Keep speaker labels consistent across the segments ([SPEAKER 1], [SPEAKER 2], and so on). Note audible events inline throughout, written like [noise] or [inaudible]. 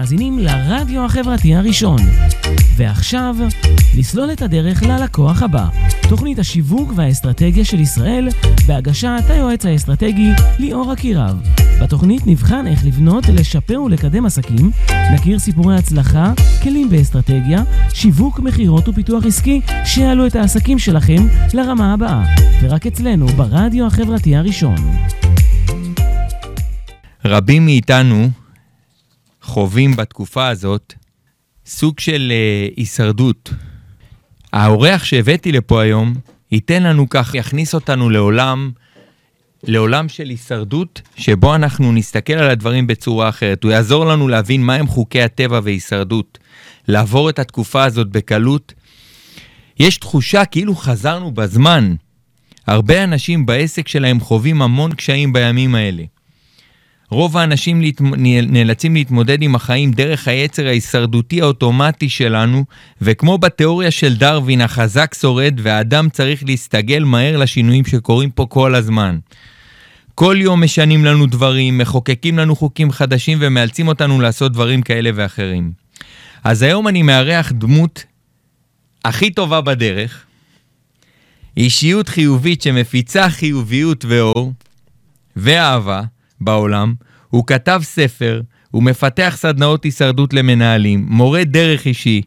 [SPEAKER 1] מאזינים לרדיו החברתי הראשון. ועכשיו, לסלול את הדרך ללקוח הבא. תוכנית השיווק והאסטרטגיה של ישראל, בהגשת היועץ האסטרטגי ליאור אקירב. בתוכנית נבחן איך לבנות, לשפר ולקדם עסקים, נכיר סיפורי הצלחה, כלים באסטרטגיה, שיווק, מכירות ופיתוח עסקי, שיעלו את העסקים שלכם לרמה הבאה. ורק אצלנו, ברדיו החברתי הראשון.
[SPEAKER 2] רבים מאיתנו חווים בתקופה הזאת סוג של uh, הישרדות. האורח שהבאתי לפה היום ייתן לנו כך, יכניס אותנו לעולם, לעולם של הישרדות, שבו אנחנו נסתכל על הדברים בצורה אחרת. הוא יעזור לנו להבין מהם חוקי הטבע והישרדות, לעבור את התקופה הזאת בקלות. יש תחושה כאילו חזרנו בזמן. הרבה אנשים בעסק שלהם חווים המון קשיים בימים האלה. רוב האנשים להת... נאלצים להתמודד עם החיים דרך היצר ההישרדותי האוטומטי שלנו, וכמו בתיאוריה של דרווין, החזק שורד והאדם צריך להסתגל מהר לשינויים שקורים פה כל הזמן. כל יום משנים לנו דברים, מחוקקים לנו חוקים חדשים ומאלצים אותנו לעשות דברים כאלה ואחרים. אז היום אני מארח דמות הכי טובה בדרך, אישיות חיובית שמפיצה חיוביות ואור ואהבה, בעולם, הוא כתב ספר, הוא מפתח סדנאות הישרדות למנהלים, מורה דרך אישי,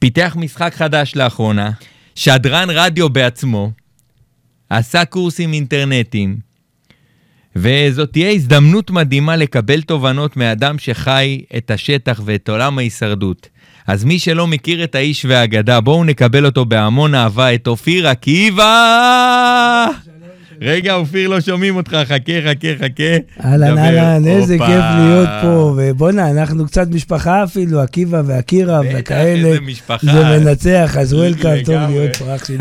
[SPEAKER 2] פיתח משחק חדש לאחרונה, שדרן רדיו בעצמו, עשה קורסים אינטרנטיים, וזאת תהיה הזדמנות מדהימה לקבל תובנות מאדם שחי את השטח ואת עולם ההישרדות. אז מי שלא מכיר את האיש והאגדה, בואו נקבל אותו בהמון אהבה, את אופיר עקיבא! רגע, אופיר, לא שומעים אותך, חכה, חכה, חכה.
[SPEAKER 3] אהלן, אהלן, איזה כיף להיות פה, ובואנה, אנחנו קצת משפחה אפילו, עקיבא ואקירה וכאלה.
[SPEAKER 2] איזה משפחה.
[SPEAKER 3] זה מנצח, אז וולקאם, טוב להיות פה, אח שלי,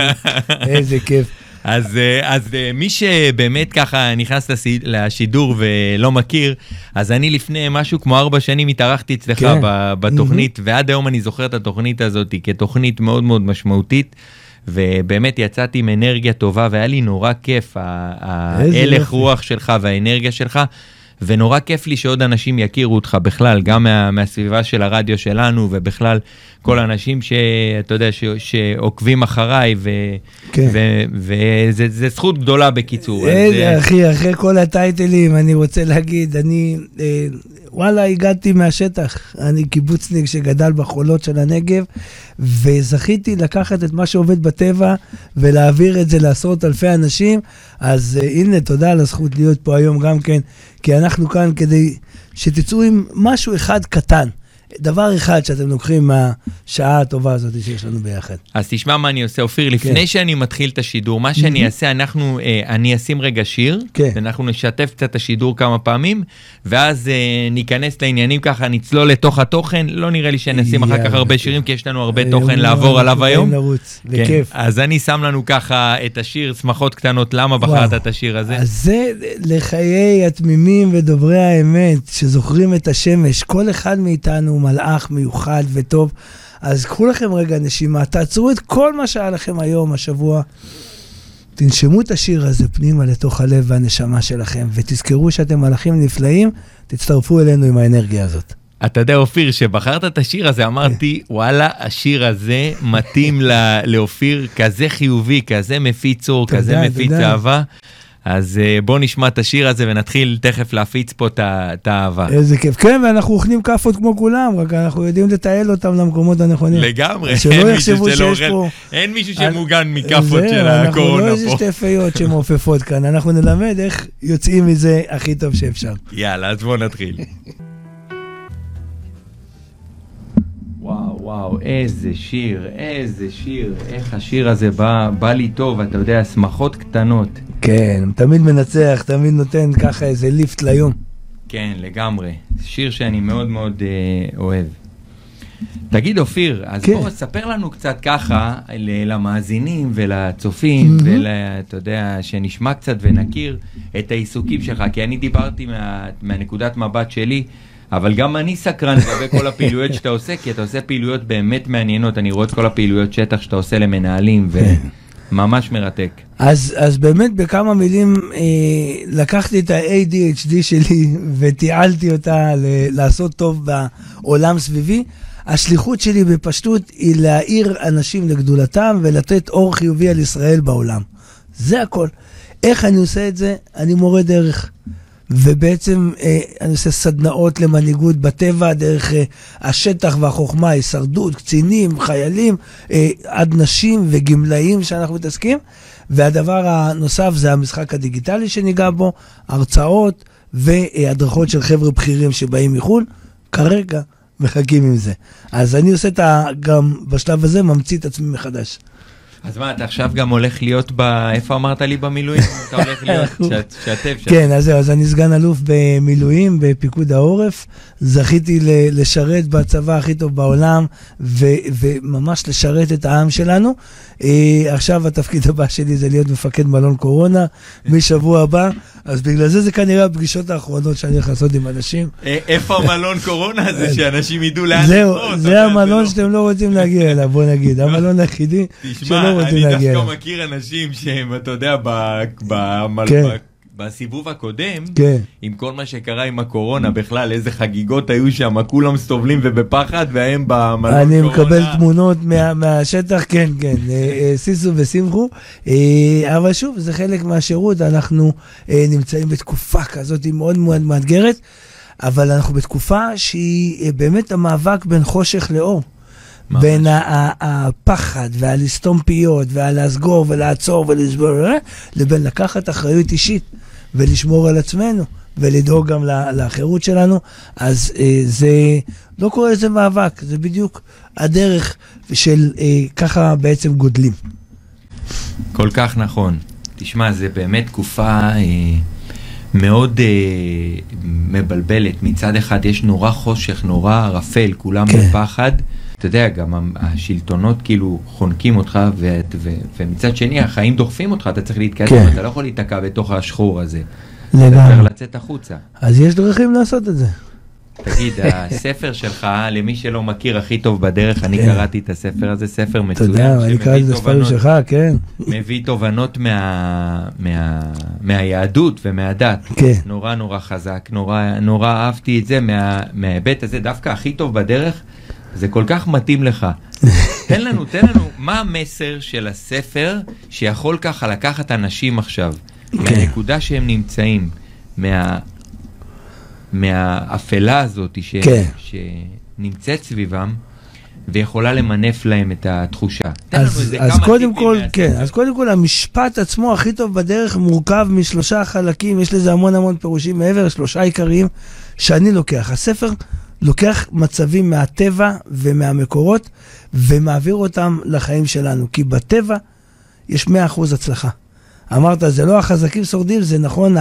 [SPEAKER 3] איזה כיף.
[SPEAKER 2] אז, אה, אז אה, מי שבאמת ככה נכנס לשידור ולא מכיר, אז אני לפני משהו כמו ארבע שנים התארחתי אצלך כן. בתוכנית, mm-hmm. ועד היום אני זוכר את התוכנית הזאת כתוכנית מאוד מאוד משמעותית. ובאמת יצאתי עם אנרגיה טובה והיה לי נורא כיף, ההלך רוח שלך והאנרגיה שלך. ונורא כיף לי שעוד אנשים יכירו אותך בכלל, גם מה, מהסביבה של הרדיו שלנו, ובכלל כל האנשים שאתה יודע, ש, שעוקבים אחריי, כן. וזה זכות גדולה בקיצור.
[SPEAKER 3] אז, אחי, אחרי כל הטייטלים, אני רוצה להגיד, אני, אה, וואלה, הגעתי מהשטח. אני קיבוצניק שגדל בחולות של הנגב, וזכיתי לקחת את מה שעובד בטבע ולהעביר את זה לעשרות אלפי אנשים. אז uh, הנה, תודה על הזכות להיות פה היום גם כן, כי אנחנו כאן כדי שתצאו עם משהו אחד קטן. דבר אחד שאתם לוקחים מהשעה הטובה הזאת שיש לנו ביחד.
[SPEAKER 2] אז תשמע מה אני עושה, אופיר, לפני כן. שאני מתחיל את השידור, מה שאני אעשה, אנחנו, אה, אני אשים רגע שיר, כן. ואנחנו נשתף קצת את השידור כמה פעמים, ואז אה, ניכנס לעניינים ככה, נצלול לתוך התוכן, לא נראה לי שנשים אחר כך הרבה שירים, כי יש לנו הרבה תוכן לעבור עליו היום.
[SPEAKER 3] לרוץ, כן. בכיף.
[SPEAKER 2] אז אני שם לנו ככה את השיר, שמחות קטנות, למה בחרת את השיר הזה?
[SPEAKER 3] אז זה לחיי התמימים ודוברי האמת, שזוכרים את השמש, כל אחד מאיתנו הוא מלאך מיוחד וטוב. אז קחו לכם רגע נשימה, תעצרו את כל מה שהיה לכם היום, השבוע. תנשמו את השיר הזה פנימה לתוך הלב והנשמה שלכם, ותזכרו שאתם מלאכים נפלאים, תצטרפו אלינו עם האנרגיה הזאת.
[SPEAKER 2] אתה יודע, אופיר, כשבחרת את השיר הזה, אמרתי, וואלה, השיר הזה מתאים לאופיר, כזה חיובי, כזה מפיץ אור, כזה מפיץ אהבה. אז uh, בוא נשמע את השיר הזה ונתחיל תכף להפיץ פה את האהבה.
[SPEAKER 3] איזה כיף. כן, ואנחנו אוכלים כאפות כמו כולם, רק אנחנו יודעים לתעל אותם למקומות הנכונים.
[SPEAKER 2] לגמרי.
[SPEAKER 3] שלא יחשבו שיש פה...
[SPEAKER 2] אין מישהו שמוגן מכאפות של הקורונה פה.
[SPEAKER 3] אנחנו לא איזה שתי פיות שמעופפות כאן, אנחנו נלמד איך יוצאים מזה הכי טוב שאפשר.
[SPEAKER 2] יאללה, אז בואו נתחיל. וואו, וואו, איזה שיר, איזה שיר, איך השיר הזה בא, בא לי טוב, אתה יודע, שמחות קטנות.
[SPEAKER 3] כן, תמיד מנצח, תמיד נותן ככה איזה ליפט ליום.
[SPEAKER 2] כן, לגמרי. שיר שאני מאוד מאוד אה, אוהב. תגיד, אופיר, אז כן. בוא, ספר לנו קצת ככה למאזינים ולצופים, mm-hmm. ואתה יודע, שנשמע קצת ונכיר את העיסוקים שלך, כי אני דיברתי מה, מהנקודת מבט שלי. אבל גם אני סקרן לגבי כל הפעילויות שאתה עושה, כי אתה עושה פעילויות באמת מעניינות, אני רואה את כל הפעילויות שטח שאתה עושה למנהלים, ו... ממש מרתק.
[SPEAKER 3] אז, אז באמת בכמה מילים אה, לקחתי את ה-ADHD שלי [laughs] ותיעלתי אותה ל- לעשות טוב בעולם סביבי. השליחות שלי בפשטות היא להאיר אנשים לגדולתם ולתת אור חיובי על ישראל בעולם. זה הכל. איך אני עושה את זה? אני מורה דרך. ובעצם אה, אני עושה סדנאות למנהיגות בטבע, דרך אה, השטח והחוכמה, הישרדות, קצינים, חיילים, אה, עד נשים וגמלאים שאנחנו מתעסקים. והדבר הנוסף זה המשחק הדיגיטלי שניגע בו, הרצאות והדרכות של חבר'ה בכירים שבאים מחו"ל. כרגע מחכים עם זה. אז אני עושה את ה... גם בשלב הזה ממציא את עצמי מחדש.
[SPEAKER 2] אז מה, אתה עכשיו גם הולך להיות ב... איפה אמרת לי במילואים? [laughs] אתה הולך להיות, שתף שם.
[SPEAKER 3] כן, אז זהו, אז אני סגן אלוף במילואים בפיקוד העורף. זכיתי לשרת בצבא הכי טוב בעולם, ו- וממש לשרת את העם שלנו. אה, עכשיו התפקיד הבא שלי זה להיות מפקד מלון קורונה משבוע הבא, אז בגלל זה זה כנראה הפגישות האחרונות שאני הולך לעשות עם אנשים.
[SPEAKER 2] אה, איפה המלון קורונה הזה, [laughs] שאנשים ידעו לאן
[SPEAKER 3] זהו,
[SPEAKER 2] לפנות? אתה
[SPEAKER 3] זה המלון
[SPEAKER 2] לא-
[SPEAKER 3] שאתם לא רוצים להגיע אליו, בוא נגיד. המלון [laughs] היחידי
[SPEAKER 2] תשמע,
[SPEAKER 3] שלא רוצים
[SPEAKER 2] אני
[SPEAKER 3] להגיע
[SPEAKER 2] דווקא
[SPEAKER 3] אליו.
[SPEAKER 2] מכיר אנשים שהם, אתה יודע,
[SPEAKER 3] כן.
[SPEAKER 2] בסיבוב הקודם,
[SPEAKER 3] כן.
[SPEAKER 2] עם כל מה שקרה עם הקורונה בכלל, איזה חגיגות היו שם, כולם סובלים ובפחד, והם במלון קורונה.
[SPEAKER 3] אני מקבל תמונות מה- מהשטח, כן, כן, אה, אה, סיסו ושמחו, אה, אבל שוב, זה חלק מהשירות, אנחנו נמצאים בתקופה כזאת מאוד מאוד מאתגרת, אבל אנחנו בתקופה שהיא באמת המאבק בין חושך לאור.
[SPEAKER 2] ממש.
[SPEAKER 3] בין הפחד והלסתום פיות והלסגור ולעצור ולסבור, אה, לבין לקחת אחריות אישית ולשמור על עצמנו ולדאוג גם לחירות שלנו, אז אה, זה לא קורא לזה מאבק, זה בדיוק הדרך של אה, ככה בעצם גודלים.
[SPEAKER 2] כל כך נכון. תשמע, זה באמת תקופה אה, מאוד אה, מבלבללת. מצד אחד יש נורא חושך, נורא ערפל, כולם
[SPEAKER 3] כן.
[SPEAKER 2] בפחד. אתה יודע, גם השלטונות כאילו חונקים אותך, ו- ו- ומצד שני החיים דוחפים אותך, אתה צריך להתקדם,
[SPEAKER 3] כן.
[SPEAKER 2] אתה לא יכול להיתקע בתוך השחור הזה. אתה צריך
[SPEAKER 3] לגמרי.
[SPEAKER 2] לצאת החוצה.
[SPEAKER 3] אז יש דרכים לעשות את זה.
[SPEAKER 2] תגיד, [laughs] הספר שלך, למי שלא מכיר, הכי טוב בדרך, אני
[SPEAKER 3] כן.
[SPEAKER 2] קראתי את הספר הזה, ספר מצוין.
[SPEAKER 3] אתה יודע, אני קראתי את הספרים שלך, כן.
[SPEAKER 2] מביא תובנות מה, מה, מהיהדות ומהדת.
[SPEAKER 3] כן.
[SPEAKER 2] נורא נורא חזק, נורא, נורא אהבתי את זה מה, מההיבט הזה, דווקא הכי טוב בדרך, זה כל כך מתאים לך. [laughs] תן לנו, תן לנו, מה המסר של הספר שיכול ככה לקחת אנשים עכשיו, מהנקודה שהם נמצאים, מה, מהאפלה הזאת ש,
[SPEAKER 3] כן.
[SPEAKER 2] שנמצאת סביבם, ויכולה למנף להם את התחושה. תן לנו
[SPEAKER 3] אז,
[SPEAKER 2] איזה
[SPEAKER 3] אז קודם כל,
[SPEAKER 2] מהספר.
[SPEAKER 3] כן, אז קודם כל המשפט עצמו הכי טוב בדרך מורכב משלושה חלקים, יש לזה המון המון פירושים מעבר, שלושה עיקריים שאני לוקח. הספר לוקח מצבים מהטבע ומהמקורות ומעביר אותם לחיים שלנו, כי בטבע יש 100% הצלחה. אמרת, זה לא החזקים שורדים, זה נכון,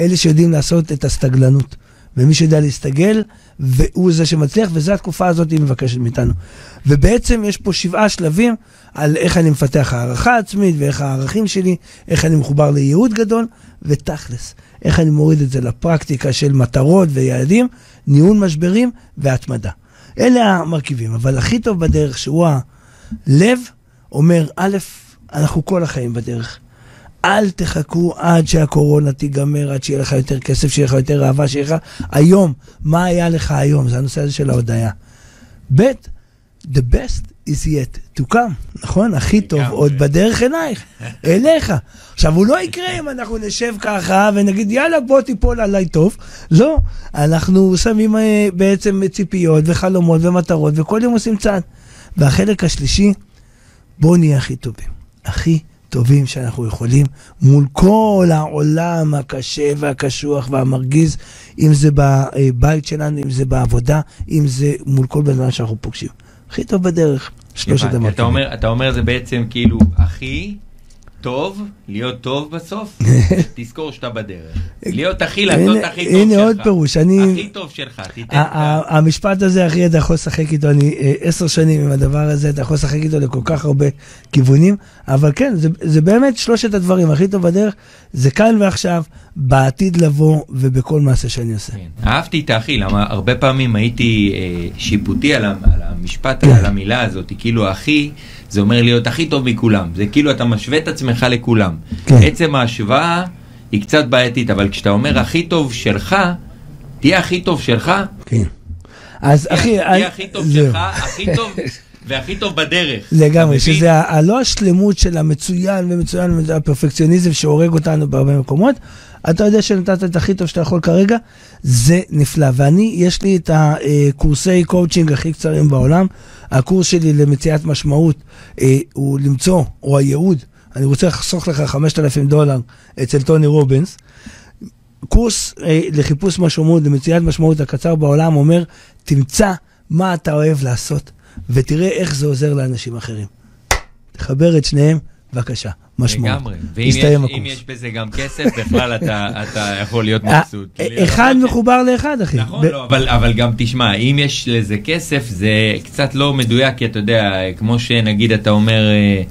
[SPEAKER 3] אלה שיודעים לעשות את הסתגלנות. ומי שיודע להסתגל, והוא זה שמצליח, וזו התקופה הזאת היא מבקשת מאיתנו. ובעצם יש פה שבעה שלבים על איך אני מפתח הערכה עצמית, ואיך הערכים שלי, איך אני מחובר לייעוד גדול, ותכלס, איך אני מוריד את זה לפרקטיקה של מטרות ויעדים, ניהול משברים והתמדה. אלה המרכיבים, אבל הכי טוב בדרך, שהוא הלב, אומר, א', אנחנו כל החיים בדרך. אל תחכו עד שהקורונה תיגמר, עד שיהיה לך יותר כסף, שיהיה לך יותר אהבה, שיהיה לך... היום, מה היה לך היום? זה הנושא הזה של ההודיה. ב', the best is yet to come, נכון? הכי טוב. עוד בדרך אלייך, [laughs] אליך. עכשיו, הוא לא יקרה אם אנחנו נשב ככה ונגיד, יאללה, בוא תיפול עליי טוב. לא, אנחנו שמים אה, בעצם ציפיות וחלומות ומטרות, וכל יום עושים צעד. והחלק השלישי, בואו נהיה הכי טובים. הכי טובים שאנחנו יכולים מול כל העולם הקשה והקשוח והמרגיז, אם זה בבית שלנו, אם זה בעבודה, אם זה מול כל בן אדם שאנחנו פוגשים. הכי טוב בדרך, שלושת
[SPEAKER 2] הבנתי. אתה. אומר, אתה אומר זה בעצם כאילו הכי טוב, להיות טוב בסוף, [laughs] תזכור שאתה בדרך. להיות הכי, לעשות הכי טוב שלך.
[SPEAKER 3] הנה עוד פירוש, אני-
[SPEAKER 2] הכי טוב שלך, תיתן
[SPEAKER 3] המשפט הזה, אחי, אתה יכול לשחק איתו, אני אה, עשר שנים עם הדבר הזה, אתה יכול לשחק איתו לכל כך הרבה כיוונים, אבל כן, זה, באמת שלושת הדברים הכי טוב בדרך, זה כאן ועכשיו, בעתיד לבוא ובכל מעשה שאני עושה.
[SPEAKER 2] כן. אהבתי את האחי, למה הרבה פעמים הייתי אה, שיפוטי על, המשפט,
[SPEAKER 3] כן.
[SPEAKER 2] על המילה הזאת, כאילו האחי, זה אומר להיות הכי טוב מכולם. זה כאילו אתה משווה את עצמך לכולם.
[SPEAKER 3] כן.
[SPEAKER 2] עצם ההשוואה היא קצת בעייתית, אבל כשאתה אומר הכי טוב שלך, תהיה הכי טוב שלך,
[SPEAKER 3] כן. אז אחי,
[SPEAKER 2] תהיה
[SPEAKER 3] אני-
[SPEAKER 2] הכי טוב
[SPEAKER 3] זהו.
[SPEAKER 2] שלך, הכי טוב, [laughs] והכי טוב בדרך.
[SPEAKER 3] לגמרי? שזה הלא השלמות של המצוין ומצוין, הפרפקציוניזם שהורג אותנו בהרבה מקומות. אתה יודע שנתת את הכי טוב שאתה יכול כרגע, זה נפלא. ואני, יש לי את הקורסי קואוצ'ינג הכי קצרים בעולם. הקורס שלי למציאת משמעות אה, הוא למצוא, או הייעוד, אני רוצה לחסוך לך 5,000 דולר אצל טוני רובינס. קורס אה, לחיפוש משמעות, למציאת משמעות הקצר בעולם, אומר, תמצא מה אתה אוהב לעשות, ותראה איך זה עוזר לאנשים אחרים. תחבר את שניהם, בבקשה, משמעות.
[SPEAKER 2] לגמרי. ואם יש, בזה גם כסף, בכלל אתה, אתה יכול להיות
[SPEAKER 3] אה,
[SPEAKER 2] מבסוט. כי
[SPEAKER 3] אחד מחובר לאחד, אחי.
[SPEAKER 2] נכון,
[SPEAKER 3] ב-
[SPEAKER 2] לא, אבל, אבל גם תשמע, אם יש לזה כסף, זה קצת לא מדויק, כי אתה יודע, כמו שנגיד אתה אומר, אה, אה,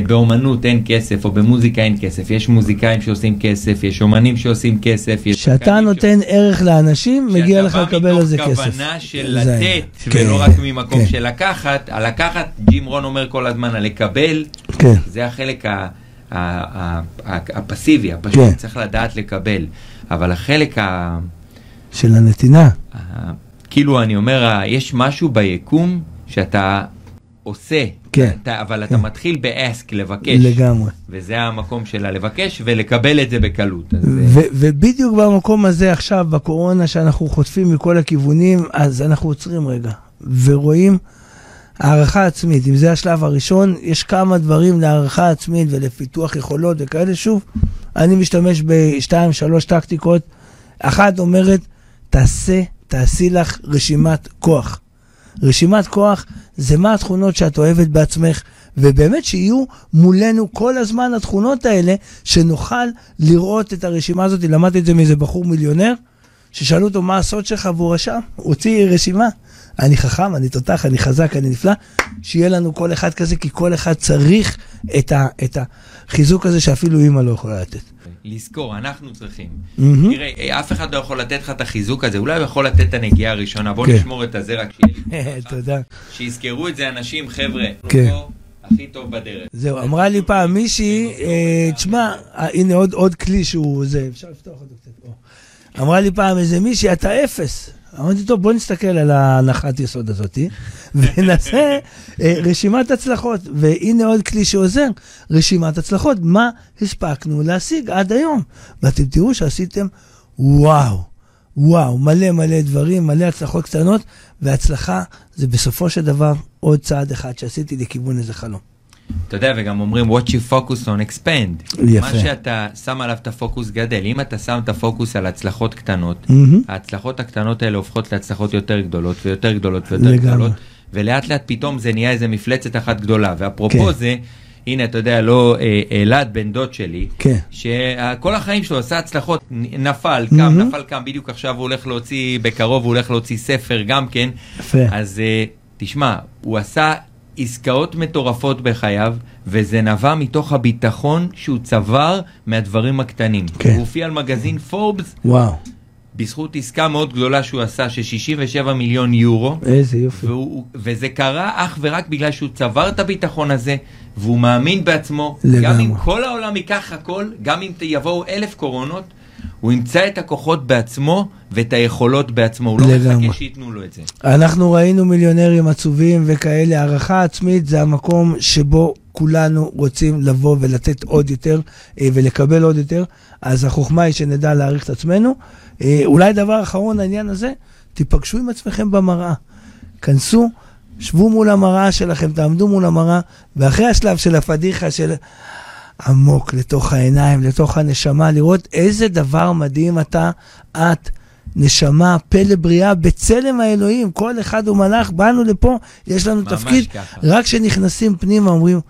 [SPEAKER 2] באומנות אין כסף, או במוזיקה אין כסף. יש מוזיקאים שעושים כסף, יש אומנים שעושים כסף.
[SPEAKER 3] כשאתה נותן ערך לאנשים, מגיע לך
[SPEAKER 2] בא
[SPEAKER 3] לקבל על זה כסף.
[SPEAKER 2] מתוך כוונה של
[SPEAKER 3] זה
[SPEAKER 2] לתת.
[SPEAKER 3] כן,
[SPEAKER 2] ולא רק ממקום
[SPEAKER 3] כן,
[SPEAKER 2] של לקחת. הלקחת, ג'ים רון אומר כל הזמן, הלקבל,
[SPEAKER 3] כן,
[SPEAKER 2] זה החלק ה- הפסיבי, הפשוט,
[SPEAKER 3] כן.
[SPEAKER 2] צריך לדעת לקבל. אבל החלק ה...
[SPEAKER 3] של הנתינה.
[SPEAKER 2] ה- כאילו, אני אומר, יש משהו ביקום שאתה עושה,
[SPEAKER 3] כן.
[SPEAKER 2] אתה, אבל אתה
[SPEAKER 3] כן.
[SPEAKER 2] מתחיל ב-ask, לבקש.
[SPEAKER 3] לגמרי.
[SPEAKER 2] וזה המקום שלה, לבקש ולקבל את זה בקלות. אז, אה,
[SPEAKER 3] ו- ובדיוק במקום הזה עכשיו, בקורונה, שאנחנו חוטפים מכל הכיוונים, אז אנחנו עוצרים רגע, ורואים הערכה עצמית. אם זה השלב הראשון, יש כמה דברים להערכה עצמית ולפיתוח יכולות וכאלה. שוב, אני משתמש בשתיים, שלוש טקטיקות. אחת אומרת, תעשה, תעשי לך רשימת כוח. רשימת כוח זה מה התכונות שאת אוהבת בעצמך, ובאמת שיהיו מולנו כל הזמן התכונות האלה, שנוכל לראות את הרשימה הזאת. למדתי את זה מאיזה בחור מיליונר, ששאלו אותו מה הסוד שלך, והוא רשם, הוציא רשימה. אני חכם, אני תותח, אני חזק, אני נפלא. שיהיה לנו כל אחד כזה, כי כל אחד צריך את, ה, את החיזוק הזה שאפילו אימא לא יכולה לתת.
[SPEAKER 2] לזכור, אנחנו צריכים. תראה, אה, אף אחד לא יכול לתת לך את החיזוק הזה, אולי הוא יכול לתת את הנגיעה הראשונה, בוא
[SPEAKER 3] כן.
[SPEAKER 2] נשמור את הזה רק שיהיה לי. [laughs]
[SPEAKER 3] תודה.
[SPEAKER 2] שיזכרו את זה אנשים, חבר'ה,
[SPEAKER 3] כן.
[SPEAKER 2] פה הכי טוב בדרך.
[SPEAKER 3] זהו, אמרה לי פעם מישהי, אה, תשמע, אה, הנה עוד, כלי שהוא זה, אפשר לפתוח אותו קצת. או. אמרה לי פעם איזה מישהי, אתה אפס. אמרתי, טוב, בוא נסתכל על ההנחת יסוד הזאתי, ונעשה אה, רשימת הצלחות. והנה עוד כלי שעוזר, רשימת הצלחות, מה הספקנו להשיג עד היום. ואתם תראו שעשיתם וואו, וואו, מלא מלא דברים, מלא הצלחות קטנות, והצלחה זה בסופו של דבר עוד צעד אחד שעשיתי לכיוון איזה חלום.
[SPEAKER 2] אתה יודע, וגם אומרים, what you focus on expand.
[SPEAKER 3] יפה.
[SPEAKER 2] מה שאתה שם עליו את הפוקוס גדל. אם אתה שם את הפוקוס על הצלחות קטנות,
[SPEAKER 3] מהמם.
[SPEAKER 2] ההצלחות הקטנות האלה הופכות להצלחות יותר גדולות ויותר גדולות ויותר
[SPEAKER 3] לגמרי.
[SPEAKER 2] גדולות, ולאט לאט פתאום זה נהיה איזה מפלצת אחת גדולה. ואפרופו
[SPEAKER 3] כן.
[SPEAKER 2] זה, הנה, אתה יודע, לא, אה, אלעד, בן דוד שלי,
[SPEAKER 3] כן.
[SPEAKER 2] שכל החיים שלו עשה הצלחות, נפל, קם,
[SPEAKER 3] מהמם.
[SPEAKER 2] נפל, קם, בדיוק עכשיו הוא הולך להוציא, בקרוב הוא הולך להוציא ספר גם כן.
[SPEAKER 3] יפה.
[SPEAKER 2] אז אה, תשמע, הוא עשה עסקאות מטורפות בחייו, וזה נבע מתוך הביטחון שהוא צבר מהדברים הקטנים.
[SPEAKER 3] כן.
[SPEAKER 2] הוא הופיע על מגזין פורבס
[SPEAKER 3] וואו,
[SPEAKER 2] בזכות עסקה מאוד גדולה שהוא עשה, של 67 מיליון יורו.
[SPEAKER 3] איזה יופי.
[SPEAKER 2] והוא, וזה קרה אך ורק בגלל שהוא צבר את הביטחון הזה, והוא מאמין בעצמו.
[SPEAKER 3] לגמרי.
[SPEAKER 2] גם אם כל העולם ייקח הכל, גם אם יבואו אלף קורונות, הוא ימצא את הכוחות בעצמו ואת היכולות בעצמו. הוא לא
[SPEAKER 3] לגמרי.
[SPEAKER 2] מחכה שייתנו לו את זה.
[SPEAKER 3] אנחנו ראינו מיליונרים עצובים וכאלה, הערכה עצמית זה המקום שבו כולנו רוצים לבוא ולתת עוד יותר אה, ולקבל עוד יותר, אז החוכמה היא שנדע להעריך את עצמנו. אה, אולי דבר אחרון לעניין הזה, תיפגשו עם עצמכם במראה. כנסו, שבו מול המראה שלכם, תעמדו מול המראה, ואחרי השלב של הפדיחה של עמוק לתוך העיניים, לתוך הנשמה, לראות איזה דבר מדהים אתה, את. נשמה, פלא בריאה, בצלם האלוהים, כל אחד הוא מלאך, באנו לפה, יש לנו תפקיד,
[SPEAKER 2] ככה.
[SPEAKER 3] רק כשנכנסים פנימה אומרים,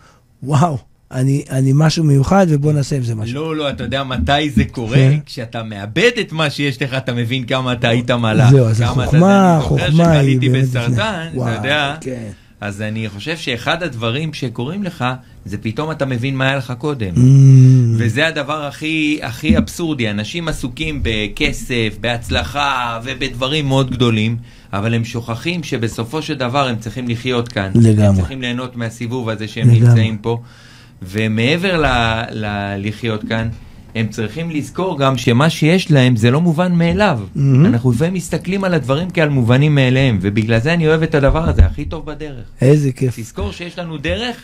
[SPEAKER 3] וואו, אני, אני משהו מיוחד ובוא נעשה עם זה משהו.
[SPEAKER 2] לא, לא, אתה יודע מתי זה קורה?
[SPEAKER 3] כן.
[SPEAKER 2] כשאתה מאבד את מה שיש לך, אתה מבין כמה אתה היית מלאך.
[SPEAKER 3] זהו, אז
[SPEAKER 2] כמה אתה-
[SPEAKER 3] החוכמה,
[SPEAKER 2] אני זוכר
[SPEAKER 3] החוכמה היא
[SPEAKER 2] שחליתי בסרטן. אתה יודע,
[SPEAKER 3] כן.
[SPEAKER 2] אז אני חושב שאחד הדברים שקורים לך, זה פתאום אתה מבין מה היה לך קודם.
[SPEAKER 3] Mm.
[SPEAKER 2] וזה הדבר הכי, הכי אבסורדי, אנשים עסוקים בכסף, בהצלחה ובדברים מאוד גדולים, אבל הם שוכחים שבסופו של דבר הם צריכים לחיות כאן.
[SPEAKER 3] לגמרי.
[SPEAKER 2] הם צריכים ליהנות מהסיבוב הזה שהם
[SPEAKER 3] לגמרי.
[SPEAKER 2] נמצאים פה. ומעבר ל, ל, כאן, הם צריכים לזכור גם שמה שיש להם זה לא מובן מאליו.
[SPEAKER 3] מהמם.
[SPEAKER 2] אנחנו לפעמים מסתכלים על הדברים כעל מובנים מאליהם, ובגלל זה אני אוהב את הדבר הזה, הכי טוב בדרך.
[SPEAKER 3] איזה כיף.
[SPEAKER 2] תזכור שיש לנו דרך,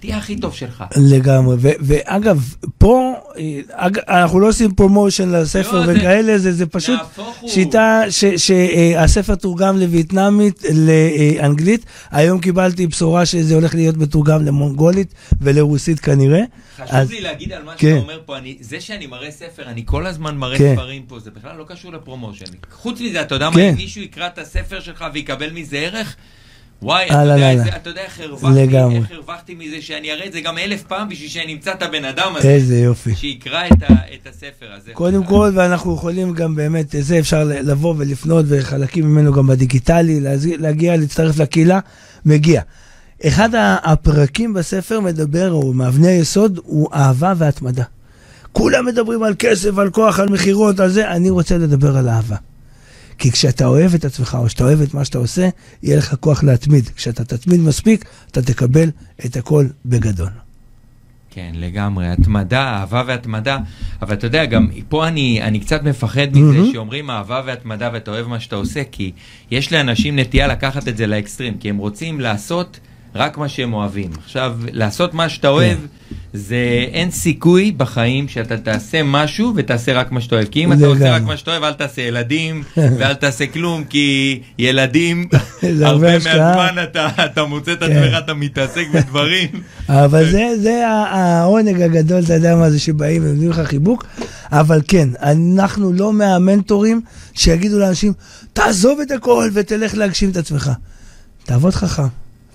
[SPEAKER 2] תהיה הכי טוב שלך.
[SPEAKER 3] לגמרי, ו- ואגב, פה, אה, אג- אנחנו לא עושים promotion לספר
[SPEAKER 2] לא,
[SPEAKER 3] וכאלה, זה, זה פשוט. שיטה שהספר תורגם לווייטנאמית, לאנגלית. היום קיבלתי בשורה שזה הולך להיות מתורגם למונגולית ולרוסית כנראה.
[SPEAKER 2] חשוב
[SPEAKER 3] אז-
[SPEAKER 2] לי להגיד על מה
[SPEAKER 3] כן.
[SPEAKER 2] שאתה אומר פה, אני, זה שאני מראה ספר, אני כל הזמן מראה
[SPEAKER 3] כן.
[SPEAKER 2] ספרים פה, זה בכלל לא קשור ל promotion. חוץ מזה, אתה יודע מה,
[SPEAKER 3] כן.
[SPEAKER 2] אם מישהו יקרא את הספר שלך ויקבל מזה ערך, וואי, אתה יודע. איזה- אתה יודע איך הרווחתי,
[SPEAKER 3] לגמרי.
[SPEAKER 2] איך הרווחתי מזה שאני אראה את זה גם אלף פעם בשביל שאני אמצא את הבן אדם הזה,
[SPEAKER 3] איזה יופי.
[SPEAKER 2] שיקרא את, ה, את הספר הזה.
[SPEAKER 3] קודם כל, ואנחנו יכולים גם באמת, זה אפשר לבוא ולפנות, וחלקים ממנו גם בדיגיטלי, להגיע, להצטרף לקהילה, מגיע. אחד הפרקים בספר מדבר, או מאבני היסוד, הוא אהבה והתמדה. כולם מדברים על כסף, על כוח, על מכירות, על זה, אני רוצה לדבר על אהבה. כי כשאתה אוהב את עצמך, או שאתה אוהב את מה שאתה עושה, יהיה לך כוח להתמיד. כשאתה תתמיד מספיק, אתה תקבל את הכל בגדול.
[SPEAKER 2] כן, לגמרי, התמדה, אהבה והתמדה, אבל אתה יודע, גם פה אני, אני קצת מפחד מזה
[SPEAKER 3] מהמם.
[SPEAKER 2] שאומרים אהבה והתמדה ואתה אוהב מה שאתה עושה, כי יש לאנשים נטייה לקחת את זה לאקסטרים, כי הם רוצים לעשות רק מה שהם אוהבים. עכשיו, לעשות מה שאתה אוהב, זה אין סיכוי בחיים שאתה תעשה משהו ותעשה רק מה שאתה אוהב. כי אם אתה עושה רק. מה שאתה אוהב, אל תעשה ילדים, [laughs] ואל תעשה כלום, כי ילדים, [laughs]
[SPEAKER 3] הרבה.
[SPEAKER 2] מהזמן אתה, אתה מוצא את
[SPEAKER 3] כן.
[SPEAKER 2] עצמך, אתה מתעסק בדברים. [laughs]
[SPEAKER 3] אבל זה, זה העונג הגדול, אתה יודע מה זה, שבאים ונותנים לך חיבוק. אבל כן, אנחנו לא מהמנטורים שיגידו לאנשים, תעזוב את הכל ותלך להגשים את עצמך. תעבוד חכם,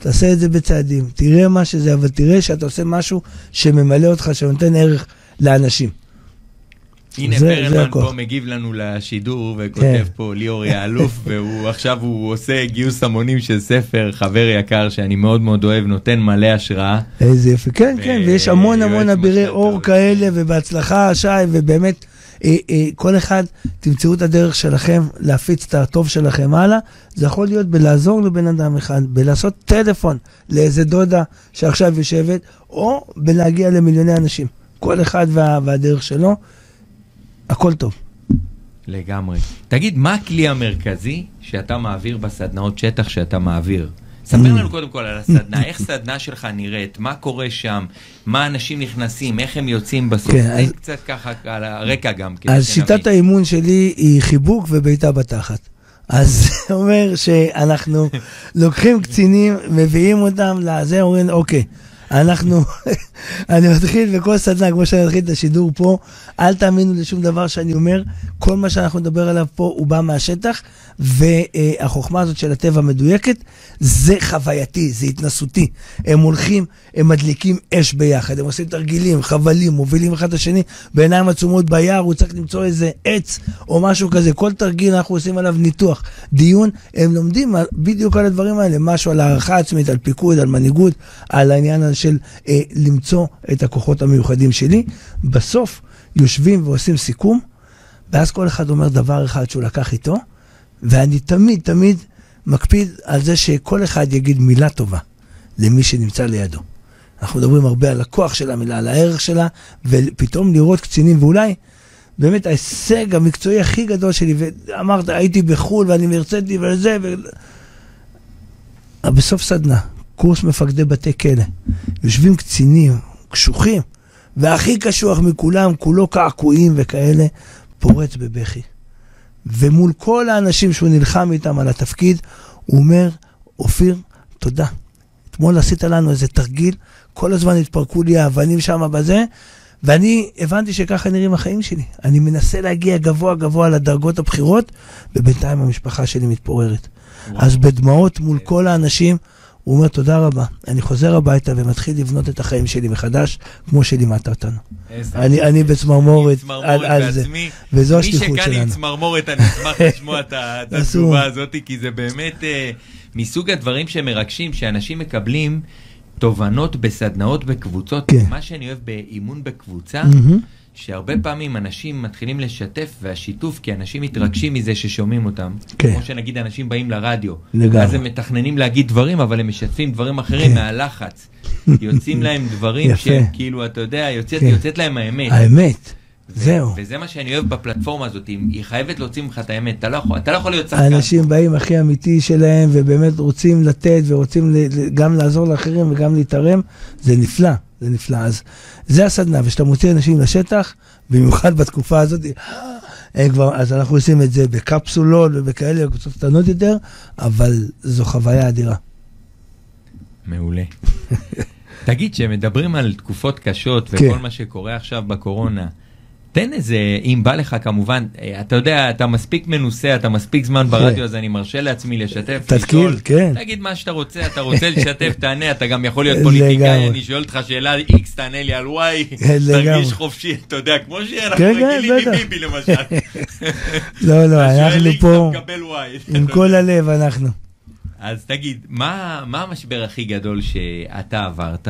[SPEAKER 3] תעשה את זה בצעדים, תראה מה שזה, אבל תראה שאתה עושה משהו שממלא אותך, שנותן ערך לאנשים.
[SPEAKER 2] הנה
[SPEAKER 3] זה-
[SPEAKER 2] פרלמן. פה מגיב לנו לשידור וכותב
[SPEAKER 3] כן.
[SPEAKER 2] פה ליאור יאלוף [laughs] והוא עכשיו הוא עושה גיוס המונים של ספר חבר יקר שאני מאוד מאוד אוהב נותן מלא השראה.
[SPEAKER 3] איזה יופי. כן,
[SPEAKER 2] ו-
[SPEAKER 3] כן, ויש המון המון אבירי. אור כאלה, ובהצלחה, שי, ובאמת, כל אחד, תמצאו את הדרך שלכם להפיץ את הטוב שלכם הלאה. זה יכול להיות בלעזור לבן אדם אחד, בלעשות טלפון לאיזה דודה שעכשיו יושבת, או בלהגיע למיליוני אנשים. כל אחד וה, והדרך שלו, הכל טוב.
[SPEAKER 2] לגמרי. תגיד מה הכלי המרכזי שאתה מעביר בסדנאות שטח שאתה מעביר? ספר
[SPEAKER 3] Mm.
[SPEAKER 2] לנו קודם כל על הסדנה, איך סדנה שלך נראית, מה קורה שם, מה אנשים נכנסים, איך הם יוצאים בסוף,
[SPEAKER 3] כן, אז-
[SPEAKER 2] קצת ככה על הרקע גם.
[SPEAKER 3] אז. שיטת האימון שלי היא חיבוק ובעיטה בתחת. אז [laughs] זה אומר שאנחנו לוקחים קצינים, מביאים אותם לזה, אומרים, אוקיי, אנחנו, [laughs] אני מתחיל בכל סדנה, כמו שאני מתחיל את השידור פה, אל תאמינו לשום דבר שאני אומר, כל מה שאנחנו נדבר עליו פה הוא בא מהשטח, והחוכמה הזאת של הטבע מדויקת, זה חווייתי, זה התנסותי. הם הולכים, הם מדליקים אש ביחד, הם עושים תרגילים, חבלים, מובילים אחד את השני בעיניים עצומות ביער, הוא צריך למצוא איזה עץ או משהו כזה. כל תרגיל אנחנו עושים עליו ניתוח, דיון, הם לומדים בדיוק על הדברים האלה, משהו על הערכה עצמית, על פיקוד, על מנהיגות, על העניין הזה של אה, למצוא את הכוחות המיוחדים שלי. בסוף יושבים ועושים סיכום, ואז כל אחד אומר דבר אחד שהוא לקח איתו, ואני תמיד תמיד מקפיד על זה שכל אחד יגיד מילה טובה למי שנמצא לידו. אנחנו מדברים הרבה על הכוח של המילה, על הערך שלה, ופתאום לראות קצינים, ואולי באמת ההישג המקצועי הכי גדול שלי, ואמרת, הייתי בחו"ל ואני הרציתי וזה, ו... בסוף סדנה, קורס מפקדי בתי כלא, יושבים קצינים, קשוחים, והכי קשוח מכולם, כולו קעקועים וכאלה, פורץ בבכי. ומול כל האנשים שהוא נלחם איתם על התפקיד, הוא אומר, אופיר, תודה. אתמול עשית לנו איזה תרגיל, כל הזמן התפרקו לי האבנים שם בזה, ואני הבנתי שככה נראים החיים שלי. אני מנסה להגיע גבוה גבוה לדרגות הבכירות, ובינתיים המשפחה שלי מתפוררת. אז בדמעות מול כל האנשים, הוא אומר, תודה רבה. אני חוזר הביתה ומתחיל לבנות את החיים שלי מחדש, כמו שלימדת אותנו. אני, אני בצמרמורת
[SPEAKER 2] צמרמורת
[SPEAKER 3] על, על זה. וזו השליחות
[SPEAKER 2] מי שכאן עם
[SPEAKER 3] שלנו.
[SPEAKER 2] צמרמורת, אני אשמח [laughs] לשמוע את ה- את
[SPEAKER 3] אסור.
[SPEAKER 2] התגובה הזאת, כי זה באמת, אה, מסוג הדברים שמרגשים, שאנשים מקבלים תובנות בסדנאות בקבוצות.
[SPEAKER 3] כן.
[SPEAKER 2] מה שאני אוהב באימון בקבוצה,
[SPEAKER 3] מהמם.
[SPEAKER 2] שהרבה פעמים אנשים מתחילים לשתף, והשיתוף, כי אנשים מתרגשים מזה ששומעים אותם.
[SPEAKER 3] כן.
[SPEAKER 2] כמו שנגיד אנשים באים לרדיו.
[SPEAKER 3] לגמרי.
[SPEAKER 2] אז הם מתכננים להגיד דברים, אבל הם משתפים דברים אחרים
[SPEAKER 3] כן.
[SPEAKER 2] מהלחץ. יוצאים [laughs] להם דברים. שהם כאילו, אתה יודע, יוצאת,
[SPEAKER 3] כן.
[SPEAKER 2] יוצאת להם האמת.
[SPEAKER 3] האמת,
[SPEAKER 2] ו-
[SPEAKER 3] זהו.
[SPEAKER 2] וזה מה שאני אוהב בפלטפורמה הזאת, היא חייבת להוציא ממך את האמת, אתה לא יכול, אתה לא יכול להיות שחקן.
[SPEAKER 3] האנשים באים הכי אמיתי שלהם, ובאמת רוצים לתת, ורוצים גם לעזור לאחרים וגם להתערם, זה נפלא, זה נפלא. אז זה הסדנה, וכשאתה מוציא אנשים לשטח, במיוחד בתקופה הזאת, כבר, אז אנחנו עושים את זה בקפסולות ובכאלה, בקבוצות קטנות יותר, אבל זו חוויה אדירה.
[SPEAKER 2] מעולה. [laughs] תגיד, כשמדברים על תקופות קשות
[SPEAKER 3] כן.
[SPEAKER 2] וכל מה שקורה עכשיו בקורונה, תן איזה, אם בא לך כמובן, אה, אתה יודע, אתה מספיק מנוסה, אתה מספיק זמן ברדיו, אז אני מרשה לעצמי לשתף,
[SPEAKER 3] תתקיל, כן.
[SPEAKER 2] תגיד מה שאתה רוצה, אתה רוצה לשתף, [laughs] תענה, אתה גם יכול להיות פוליטיקאי. אני שואל אותך שאלה X, תענה לי על Y. תרגיש חופשי, אתה יודע, כמו שאנחנו
[SPEAKER 3] כן, כן,
[SPEAKER 2] רגילים
[SPEAKER 3] בטח.
[SPEAKER 2] מביבי למשל. [laughs]
[SPEAKER 3] לא, לא, אנחנו פה. [laughs] עם כל הלב, אנחנו.
[SPEAKER 2] אז תגיד, מה המשבר הכי גדול שאתה עברת?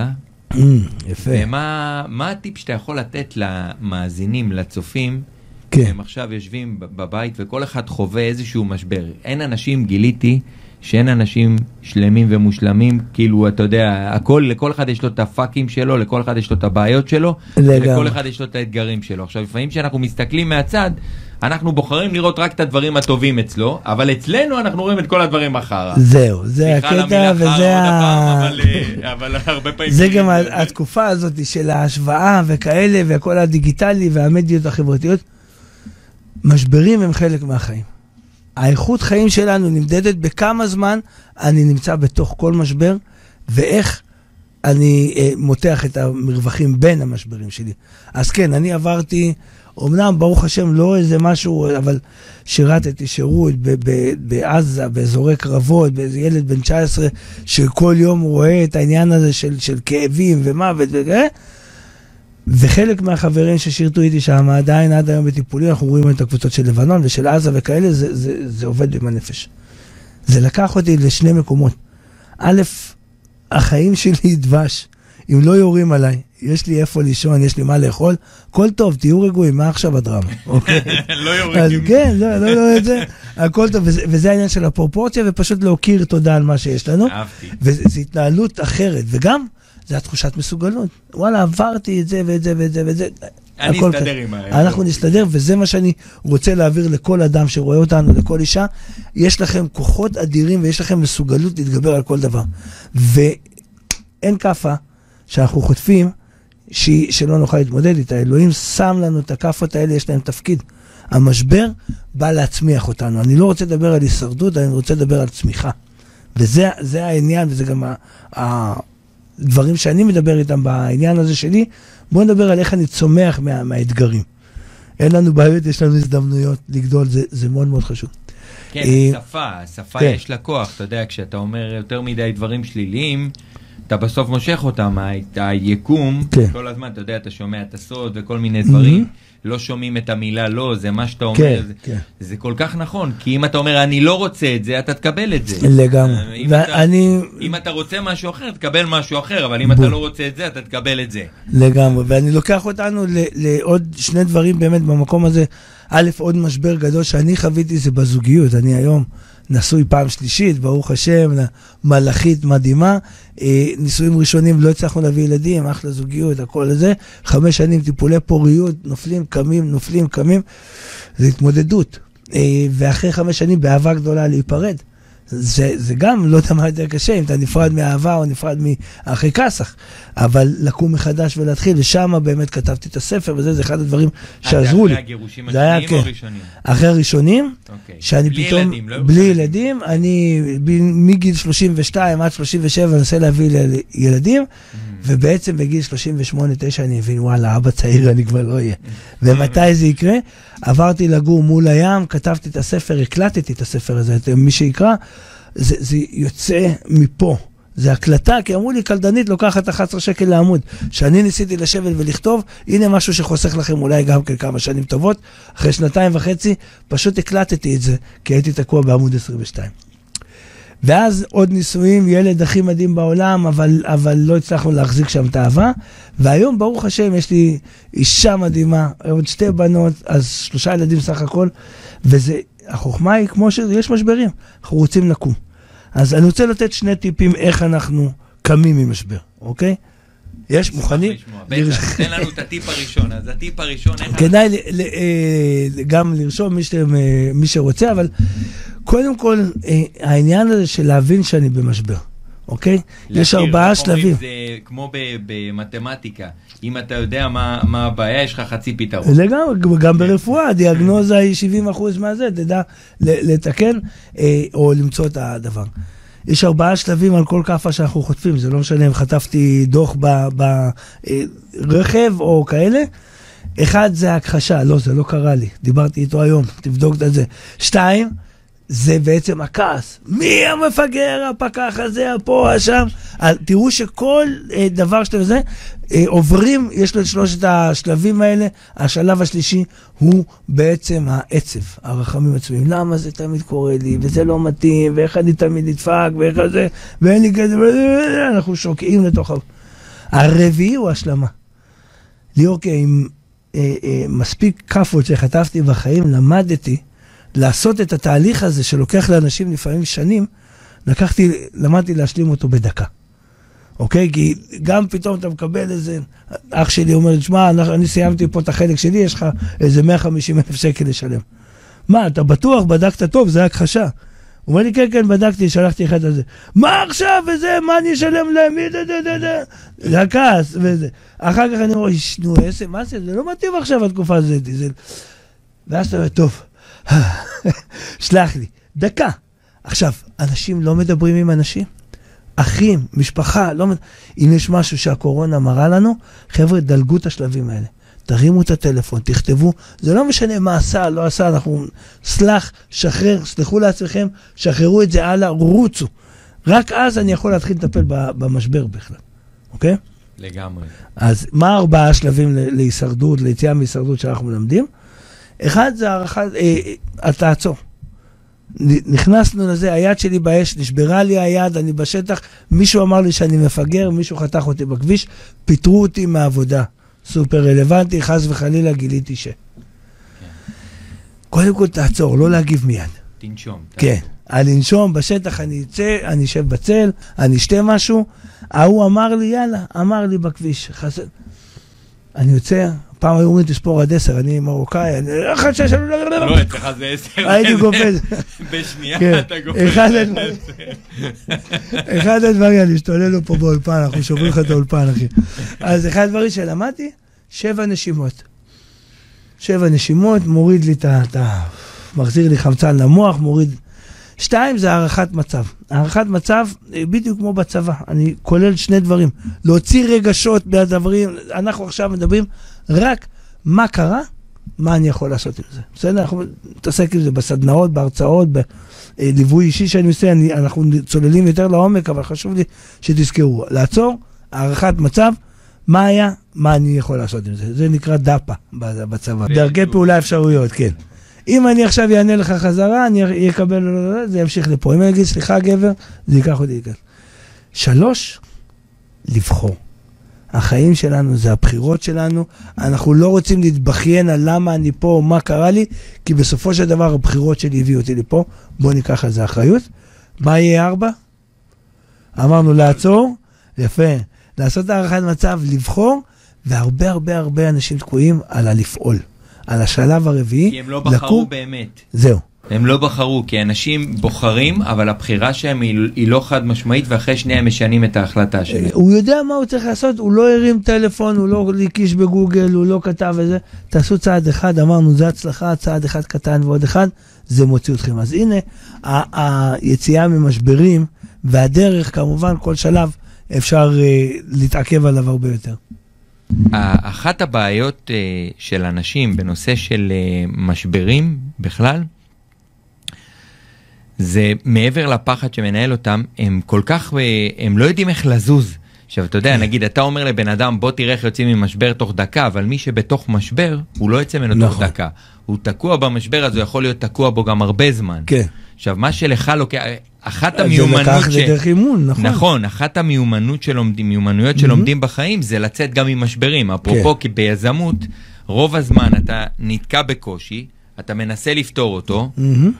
[SPEAKER 3] יפה.
[SPEAKER 2] ומה מה הטיפ שאתה יכול לתת למאזינים, לצופים,
[SPEAKER 3] כן.
[SPEAKER 2] הם עכשיו יושבים בבית וכל אחד חווה איזשהו משבר. אין אנשים, גיליתי, שאין אנשים שלמים ומושלמים, כאילו, אתה יודע, הכל, לכל אחד יש לו את הפאקים שלו, לכל אחד יש לו את הבעיות שלו,
[SPEAKER 3] לגמרי.
[SPEAKER 2] לכל אחד יש לו את האתגרים שלו. עכשיו, לפעמים כשאנחנו מסתכלים מהצד, אנחנו בוחרים לראות רק את הדברים הטובים אצלו, אבל אצלנו אנחנו רואים את כל הדברים החרא.
[SPEAKER 3] זהו, זה הקטע, וזה ה...
[SPEAKER 2] אבל, אה, אבל הרבה פעמים...
[SPEAKER 3] זה גם התקופה הזאת של ההשוואה וכאלה, והכל הדיגיטלי והמדיות החברתיות. משברים הם חלק מהחיים. האיכות חיים שלנו נמדדת בכמה זמן אני נמצא בתוך כל משבר, ואיך אני אה, מותח את המרווחים בין המשברים שלי. אז כן, אני עברתי, אמנם, ברוך השם, לא איזה משהו, אבל שירתתי שירות ב- ב- בעזה, באזורי קרבות, באיזה ילד בן 19, שכל יום רואה את העניין הזה של, של כאבים ומוות וכאלה. וחלק מהחברים ששירתו איתי שם עדיין עד היום בטיפולים, אנחנו רואים את הקבוצות של לבנון ושל עזה וכאלה, זה, זה, זה עובד עם הנפש. זה לקח אותי לשני מקומות. א', החיים שלי דבש. אם לא יורים עליי, יש לי איפה לישון, יש לי מה לאכול, הכל טוב, תהיו רגועים, מה עכשיו הדרמה? [laughs] אוקיי?
[SPEAKER 2] לא
[SPEAKER 3] אז
[SPEAKER 2] יורקים.
[SPEAKER 3] כן, לא, לא, לא, את זה, הכל טוב, וזה, וזה העניין של הפרופורציה, ופשוט להוקיר תודה על מה שיש לנו.
[SPEAKER 2] אהבתי.
[SPEAKER 3] וזו התנהלות אחרת, וגם, זה התחושת מסוגלות. וואלה, עברתי את זה ואת זה ואת זה ואת זה.
[SPEAKER 2] אני אסתדר
[SPEAKER 3] כ-
[SPEAKER 2] עם ה...
[SPEAKER 3] אנחנו נסתדר, וזה מה שאני רוצה להעביר לכל אדם שרואה אותנו, לכל אישה. יש לכם כוחות אדירים ויש לכם מסוגלות להתגבר על כל דבר. ואין כאפה שאנחנו חוטפים שהיא- שלא נוכל להתמודד איתה. אלוהים שם לנו את הכאפות האלה, יש להם תפקיד. המשבר בא להצמיח אותנו. אני לא רוצה לדבר על הישרדות, אני רוצה לדבר על צמיחה. וזה זה העניין, וזה גם הדברים שאני מדבר איתם בעניין הזה שלי. בואו נדבר על איך אני צומח מה, מהאתגרים. אין לנו בעיות, יש לנו הזדמנויות לגדול, זה, זה מאוד מאוד חשוב.
[SPEAKER 2] כן,
[SPEAKER 3] אה,
[SPEAKER 2] שפה, שפה
[SPEAKER 3] כן.
[SPEAKER 2] יש לה כוח, אתה יודע, כשאתה אומר יותר מדי דברים שליליים, אתה בסוף מושך אותם, היקום,
[SPEAKER 3] כן.
[SPEAKER 2] כל הזמן, אתה יודע, אתה שומע את הסוד וכל מיני דברים, לא שומעים את המילה לא, זה מה שאתה אומר,
[SPEAKER 3] כן,
[SPEAKER 2] זה-
[SPEAKER 3] כן.
[SPEAKER 2] זה כל כך נכון, כי אם אתה אומר אני לא רוצה את זה, אתה תקבל את זה.
[SPEAKER 3] לגמרי.
[SPEAKER 2] אם אתה-
[SPEAKER 3] ואני,
[SPEAKER 2] אם אתה רוצה משהו אחר, תקבל משהו אחר, אבל אם אתה
[SPEAKER 3] בול.
[SPEAKER 2] לא רוצה את זה, אתה תקבל את זה.
[SPEAKER 3] לגמרי, ואני לוקח אותנו ל- לעוד שני דברים באמת במקום הזה. א', עוד משבר גדול שאני חוויתי זה בזוגיות. אני היום נשוי פעם שלישית, ברוך השם, מלאכית מדהימה. אה, נישואים ראשונים לא הצלחנו להביא ילדים, אחלה זוגיות, הכל זה. חמש שנים טיפולי פוריות, נופלים, קמים, נופלים, קמים. זה התמודדות. אה, ואחרי חמש שנים באהבה גדולה להיפרד. זה, זה גם לא יודע מה יותר קשה, אם אתה נפרד מאהבה או נפרד מאחרי כסח, אבל לקום מחדש ולהתחיל, ושם באמת כתבתי את הספר, וזה זה אחד הדברים שעזרו לי.
[SPEAKER 2] אחרי הגירושים
[SPEAKER 3] זה היה,
[SPEAKER 2] השניים או
[SPEAKER 3] כן.
[SPEAKER 2] הראשונים?
[SPEAKER 3] אחרי הראשונים,
[SPEAKER 2] אוקיי.
[SPEAKER 3] שאני
[SPEAKER 2] בלי
[SPEAKER 3] פתאום,
[SPEAKER 2] ילדים, לא
[SPEAKER 3] בלי
[SPEAKER 2] לך
[SPEAKER 3] ילדים, אני ב- מגיל 32 עד 37 מנסה להביא ל- ילדים,
[SPEAKER 2] Mm.
[SPEAKER 3] ובעצם בגיל 38-9 אני מבין, וואלה, אבא צעיר אני כבר לא אהיה. ומתי זה יקרה? עברתי לגור מול הים, כתבתי את הספר, הקלטתי את הספר הזה, את- מי שיקרא, זה, זה יוצא מפה. זה הקלטה, כי אמרו לי, קלדנית לוקחת 11 שקל לעמוד. כשאני ניסיתי לשבת ולכתוב, הנה משהו שחוסך לכם אולי גם כן כמה שנים טובות. אחרי שנתיים וחצי, פשוט הקלטתי את זה, כי הייתי תקוע בעמוד 22. ואז עוד נישואים, ילד הכי מדהים בעולם, אבל, אבל לא הצלחנו להחזיק שם את האהבה. והיום, ברוך השם, יש לי אישה מדהימה, עוד שתי בנות, אז שלושה ילדים סך הכל, וזה, החוכמה היא כמו שיש משברים, אנחנו רוצים לקום. אז אני רוצה לתת שני טיפים איך אנחנו קמים ממשבר, אוקיי? יש, מוכנים?
[SPEAKER 2] בטח, תן לנו את הטיפ הראשון. אז הטיפ הראשון, איך...
[SPEAKER 3] כדאי אה, גם לרשום מי, אה, מי שרוצה, אבל קודם כל, אה, העניין הזה של להבין שאני במשבר, אוקיי? יש
[SPEAKER 2] להכיר,
[SPEAKER 3] ארבעה שלבים.
[SPEAKER 2] זה כמו במתמטיקה. אם אתה יודע מה מה הבעיה, יש לך חצי פתרון.
[SPEAKER 3] לגמרי, גם ברפואה, הדיאגנוזה היא 70 אחוז מהזה, תדע לתקן אה, או למצוא את הדבר. יש ארבעה שלבים על כל כאפה שאנחנו חוטפים, זה לא משנה אם חטפתי דוח ברכב או כאלה. אחד זה הכחשה, לא, זה לא קרה לי, דיברתי איתו היום, תבדוק את זה. שתיים, זה בעצם הכעס. מי המפגר, הפקח הזה, הפה, השם? תראו שכל אה, דבר שאתם זה, אה, עוברים, יש לו את שלושת השלבים האלה. השלב השלישי הוא בעצם העצב, הרחמים עצמיים. למה זה תמיד קורה לי, וזה לא מתאים, ואיך אני תמיד נדפק, ואיך זה, ואין לי כזה, אנחנו שוקעים לתוך ה... הרביעי הוא השלמה. ליאור, עם אה, אה, מספיק כאפות שחטפתי בחיים, למדתי לעשות את התהליך הזה שלוקח לאנשים לפעמים שנים, לקחתי, למדתי להשלים אותו בדקה. אוקיי? כי גם פתאום אתה מקבל איזה, אח שלי אומר, תשמע, אני סיימתי פה את החלק שלי, יש לך איזה 150 אלף שקל לשלם. מה, אתה בטוח, בדקת טוב, זה הכחשה. הוא אומר לי, כן, כן, בדקתי, שלחתי אחד זה. מה עכשיו וזה, מה אני אשלם להם? זה הכעס וזה. אחר כך אני אומר, "איש, נו, מה זה, זה לא מתאים עכשיו התקופה הזאת. ואז אתה אומר, טוב, [laughs] שלח לי, דקה. עכשיו, אנשים לא מדברים עם אנשים. אחים, משפחה, לא... אם יש משהו שהקורונה מראה לנו, חבר'ה, דלגו את השלבים האלה. תרימו את הטלפון, תכתבו, זה לא משנה מה עשה, לא עשה, אנחנו... סלח, שחרר, סלחו לעצמכם, שחררו את זה הלאה, רוצו. רק אז אני יכול להתחיל לטפל במשבר בכלל, אוקיי?
[SPEAKER 2] לגמרי.
[SPEAKER 3] אז מה ארבעה השלבים להישרדות, ליציאה מהישרדות שאנחנו מלמדים? אחד זה הערכת, אה, אה, תעצור. נכנסנו לזה, היד שלי באש, נשברה לי היד, אני בשטח, מישהו אמר לי שאני מפגר, מישהו חתך אותי בכביש, פיטרו אותי מהעבודה. סופר רלוונטי, חס וחלילה גיליתי ש... קודם כל תעצור, לא להגיב מיד.
[SPEAKER 2] תנשום.
[SPEAKER 3] כן. אני אנשום בשטח, אני אצא, אני אשב בצל, אני אשתה משהו. ההוא אמר לי, יאללה, אמר לי בכביש. חס... אני יוצא, פעם היו אומרים תספור עד עשר, אני מרוקאי, אני... אחד, שש,
[SPEAKER 2] לא, אצלך זה עשר.
[SPEAKER 3] הייתי קופץ. [laughs]
[SPEAKER 2] בשנייה
[SPEAKER 3] כן.
[SPEAKER 2] אתה קופץ. [laughs]
[SPEAKER 3] אחד הדברים- אני משתולל לו פה באולפן, אנחנו שוברים לך את האולפן, אחי. אז אחד הדברים שלמדתי, שבע נשימות. שבע נשימות, מוריד לי. את ה- מחזיר לי חמצן למוח, מוריד... שתיים זה הערכת מצב. הערכת מצב, אה, בדיוק כמו בצבא, אני כולל שני דברים. להוציא רגשות מהדברים, אנחנו עכשיו מדברים רק מה קרה, מה אני יכול לעשות עם זה. בסדר? אנחנו נתעסק עם זה בסדנאות, בהרצאות, בליווי אישי שאני עושה, אני, אנחנו צוללים יותר לעומק, אבל חשוב לי שתזכרו, לעצור, הערכת מצב, מה היה, מה אני יכול לעשות עם זה. זה נקרא דאפה בצבא. דרכי פעולה אפשרויות, כן. אם אני עכשיו אענה לך חזרה, אני אקבל, זה ימשיך לפה. אם אני אגיד, סליחה גבר, זה ייקח אותי לכאן. שלוש, לבחור. החיים שלנו זה הבחירות שלנו, אנחנו לא רוצים להתבכיין על למה אני פה, מה קרה לי, כי בסופו של דבר הבחירות שלי הביאו אותי לפה, בואו ניקח על זה אחריות. מה יהיה ארבע? אמרנו לעצור, יפה. לעשות הערכת מצב, לבחור, והרבה הרבה הרבה אנשים תקועים על הלפעול. על השלב הרביעי,
[SPEAKER 2] כי הם לא בחרו
[SPEAKER 3] לקום,
[SPEAKER 2] באמת.
[SPEAKER 3] זהו.
[SPEAKER 2] הם לא בחרו, כי אנשים בוחרים, אבל הבחירה שלהם היא, היא לא חד משמעית, ואחרי שנייה הם משנים את ההחלטה שלהם.
[SPEAKER 3] הוא יודע מה הוא צריך לעשות, הוא לא הרים טלפון, הוא לא הקיש בגוגל, הוא לא כתב את זה. תעשו צעד אחד, אמרנו, זה הצלחה, צעד אחד קטן ועוד אחד, זה מוציא אתכם. אז הנה, היציאה ממשברים, והדרך, כמובן, כל שלב אפשר uh, להתעכב עליו הרבה יותר.
[SPEAKER 2] אחת הבעיות אה, של אנשים בנושא של אה, משברים בכלל, זה מעבר לפחד שמנהל אותם, הם כל כך, אה, הם לא יודעים איך לזוז. עכשיו, אתה יודע, נגיד, אתה אומר לבן אדם, בוא תראה איך יוצאים ממשבר תוך דקה, אבל מי שבתוך משבר, הוא לא יוצא ממנו תוך
[SPEAKER 3] נכון.
[SPEAKER 2] דקה. הוא תקוע במשבר, אז הוא יכול להיות תקוע בו גם הרבה זמן.
[SPEAKER 3] כן.
[SPEAKER 2] עכשיו, מה שלך לוקח, אחת
[SPEAKER 3] זה
[SPEAKER 2] המיומנות
[SPEAKER 3] לקח
[SPEAKER 2] ש...
[SPEAKER 3] זה דרך אימון, נכון.
[SPEAKER 2] נכון, אחת המיומנות שלומדים, מיומנויות שלומדים בחיים זה לצאת גם ממשברים. אפרופו, כי ביזמות, רוב הזמן אתה נתקע בקושי, אתה מנסה לפתור אותו,
[SPEAKER 3] מהמם.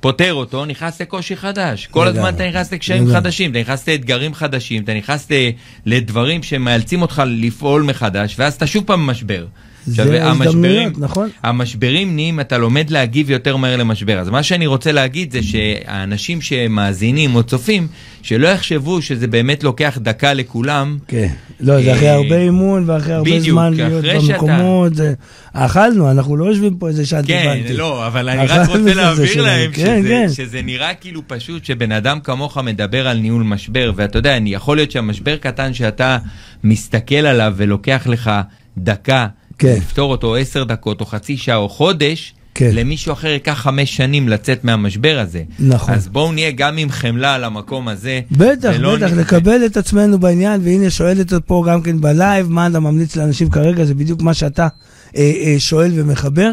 [SPEAKER 2] פותר אותו, נכנס לקושי חדש. כל. הזמן אתה נכנס לקשיים. חדשים, אתה נכנס לאתגרים חדשים, אתה נכנס ל- לדברים שמאלצים אותך לפעול מחדש, ואז אתה שוב פעם במשבר.
[SPEAKER 3] זה הזדמנויות, נכון?
[SPEAKER 2] המשברים נהיים, אתה לומד להגיב יותר מהר למשבר. אז מה שאני רוצה להגיד זה שהאנשים שמאזינים או צופים, שלא יחשבו שזה באמת לוקח דקה לכולם.
[SPEAKER 3] כן. לא, זה אחרי
[SPEAKER 2] אה,
[SPEAKER 3] הרבה אימון ואחרי הרבה
[SPEAKER 2] בדיוק,
[SPEAKER 3] זמן להיות
[SPEAKER 2] שאתה-
[SPEAKER 3] במקומות. זה- אכלנו, אנחנו לא יושבים פה איזה שעת
[SPEAKER 2] כן,
[SPEAKER 3] הבנתי.
[SPEAKER 2] לא, אבל אני רק רוצה
[SPEAKER 3] שלנו.
[SPEAKER 2] להם
[SPEAKER 3] כן,
[SPEAKER 2] שזה,
[SPEAKER 3] כן.
[SPEAKER 2] שזה נראה כאילו פשוט שבן אדם כמוך מדבר על ניהול משבר, ואתה יודע, אני, יכול להיות שהמשבר קטן שאתה מסתכל עליו ולוקח לך דקה
[SPEAKER 3] כן.
[SPEAKER 2] לפתור אותו עשר דקות או חצי שעה או חודש,
[SPEAKER 3] כן.
[SPEAKER 2] למישהו אחר ייקח חמש שנים לצאת מהמשבר הזה.
[SPEAKER 3] נכון.
[SPEAKER 2] אז בואו נהיה גם עם חמלה על המקום הזה.
[SPEAKER 3] בטח, בטח,
[SPEAKER 2] נ-
[SPEAKER 3] לקבל את עצמנו בעניין, והנה שואלת פה גם כן ב live, מה אתה ממליץ לאנשים כרגע, זה בדיוק מה שאתה אה, אה, שואל ומחבר.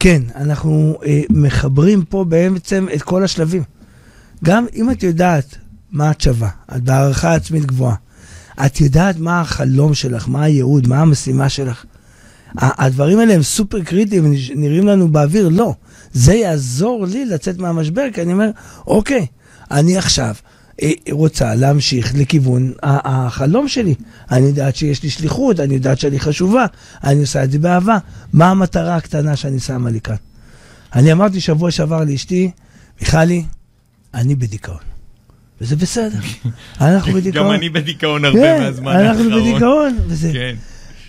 [SPEAKER 3] כן, אנחנו אה, מחברים פה בעצם את כל השלבים. גם אם את יודעת מה את שווה, את בהערכה עצמית גבוהה, את יודעת מה החלום שלך, מה הייעוד, מה המשימה שלך. הדברים האלה הם סופר קריטיים, נראים לנו באוויר, לא. זה יעזור לי לצאת מהמשבר, כי אני אומר, אוקיי, אני עכשיו אה, רוצה להמשיך לכיוון החלום שלי. אני יודעת שיש לי שליחות, אני יודעת שאני חשובה, אני עושה את זה באהבה. מה המטרה הקטנה שאני שמה לי כאן? אני אמרתי שבוע שעבר לאשתי, מיכלי, אני בדיכאון. וזה בסדר, [laughs] אנחנו בדיכאון.
[SPEAKER 2] גם אני בדיכאון הרבה
[SPEAKER 3] כן,
[SPEAKER 2] מהזמן האחרון.
[SPEAKER 3] אנחנו בדיכאון, וזה.
[SPEAKER 2] כן.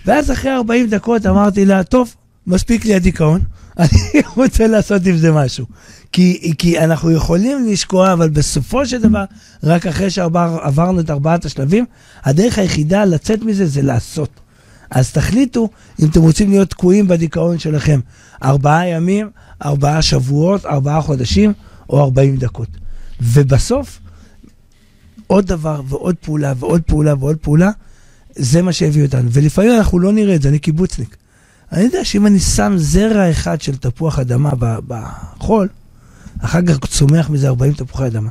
[SPEAKER 3] ואז אחרי 40 דקות אמרתי לה, טוב, מספיק לי הדיכאון, [laughs] אני רוצה לעשות עם זה משהו. כי, כי אנחנו יכולים לשקוע, אבל בסופו של דבר, רק אחרי שעברנו את ארבעת השלבים, הדרך היחידה לצאת מזה זה לעשות. אז תחליטו אם אתם רוצים להיות תקועים בדיכאון שלכם ארבעה ימים, ארבעה שבועות, ארבעה חודשים או 40 דקות. ובסוף, עוד דבר ועוד פעולה ועוד פעולה ועוד פעולה, זה מה שהביא אותנו. ולפעמים אנחנו לא נראה את זה, אני קיבוצניק. אני יודע שאם אני שם זרע אחד של תפוח אדמה בחול, אחר כך צומח מזה 40 תפוחי אדמה.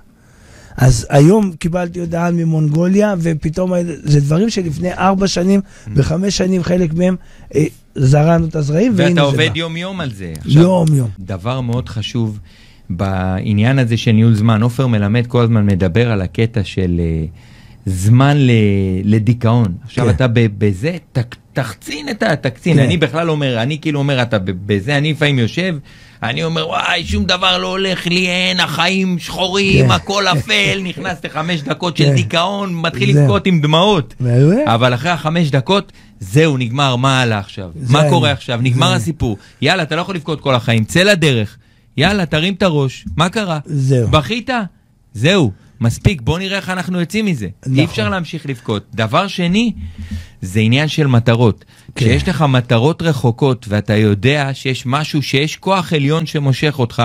[SPEAKER 3] אז היום קיבלתי הודעה ממונגוליה, ופתאום זה דברים שלפני ארבע שנים וחמש שנים, חלק מהם אה, זרענו את הזרעים, והנה
[SPEAKER 2] ואתה
[SPEAKER 3] זה
[SPEAKER 2] עובד
[SPEAKER 3] בא.
[SPEAKER 2] יום יום על זה. עכשיו,
[SPEAKER 3] יום יום.
[SPEAKER 2] דבר מאוד חשוב בעניין הזה של ניהול זמן, עופר מלמד כל הזמן מדבר על הקטע של אה, זמן ל, לדיכאון. עכשיו
[SPEAKER 3] כן.
[SPEAKER 2] אתה בזה, ת, תחצין את התקצין.
[SPEAKER 3] כן.
[SPEAKER 2] אני בכלל אומר, אני כאילו אומר, אתה בזה, אני לפעמים יושב, אני אומר, וואי, שום דבר לא הולך לי, אין, החיים שחורים,
[SPEAKER 3] כן.
[SPEAKER 2] הכל אפל, [laughs] נכנס לחמש דקות של
[SPEAKER 3] כן.
[SPEAKER 2] דיכאון, מתחיל. לבכות עם דמעות. אבל אחרי החמש דקות, זהו, נגמר, מה הלאה עכשיו? מה. קורה עכשיו? נגמר
[SPEAKER 3] זה.
[SPEAKER 2] הסיפור. יאללה, אתה לא יכול לבכות כל החיים, צא לדרך. יאללה, תרים את הראש, מה קרה?
[SPEAKER 3] זהו.
[SPEAKER 2] בכית? זהו, מספיק, בוא נראה איך אנחנו יוצאים מזה.
[SPEAKER 3] נכון.
[SPEAKER 2] אי אפשר להמשיך לבכות. דבר שני, זה עניין של מטרות.
[SPEAKER 3] כן.
[SPEAKER 2] כשיש לך מטרות רחוקות ואתה יודע שיש משהו, שיש כוח עליון שמושך אותך,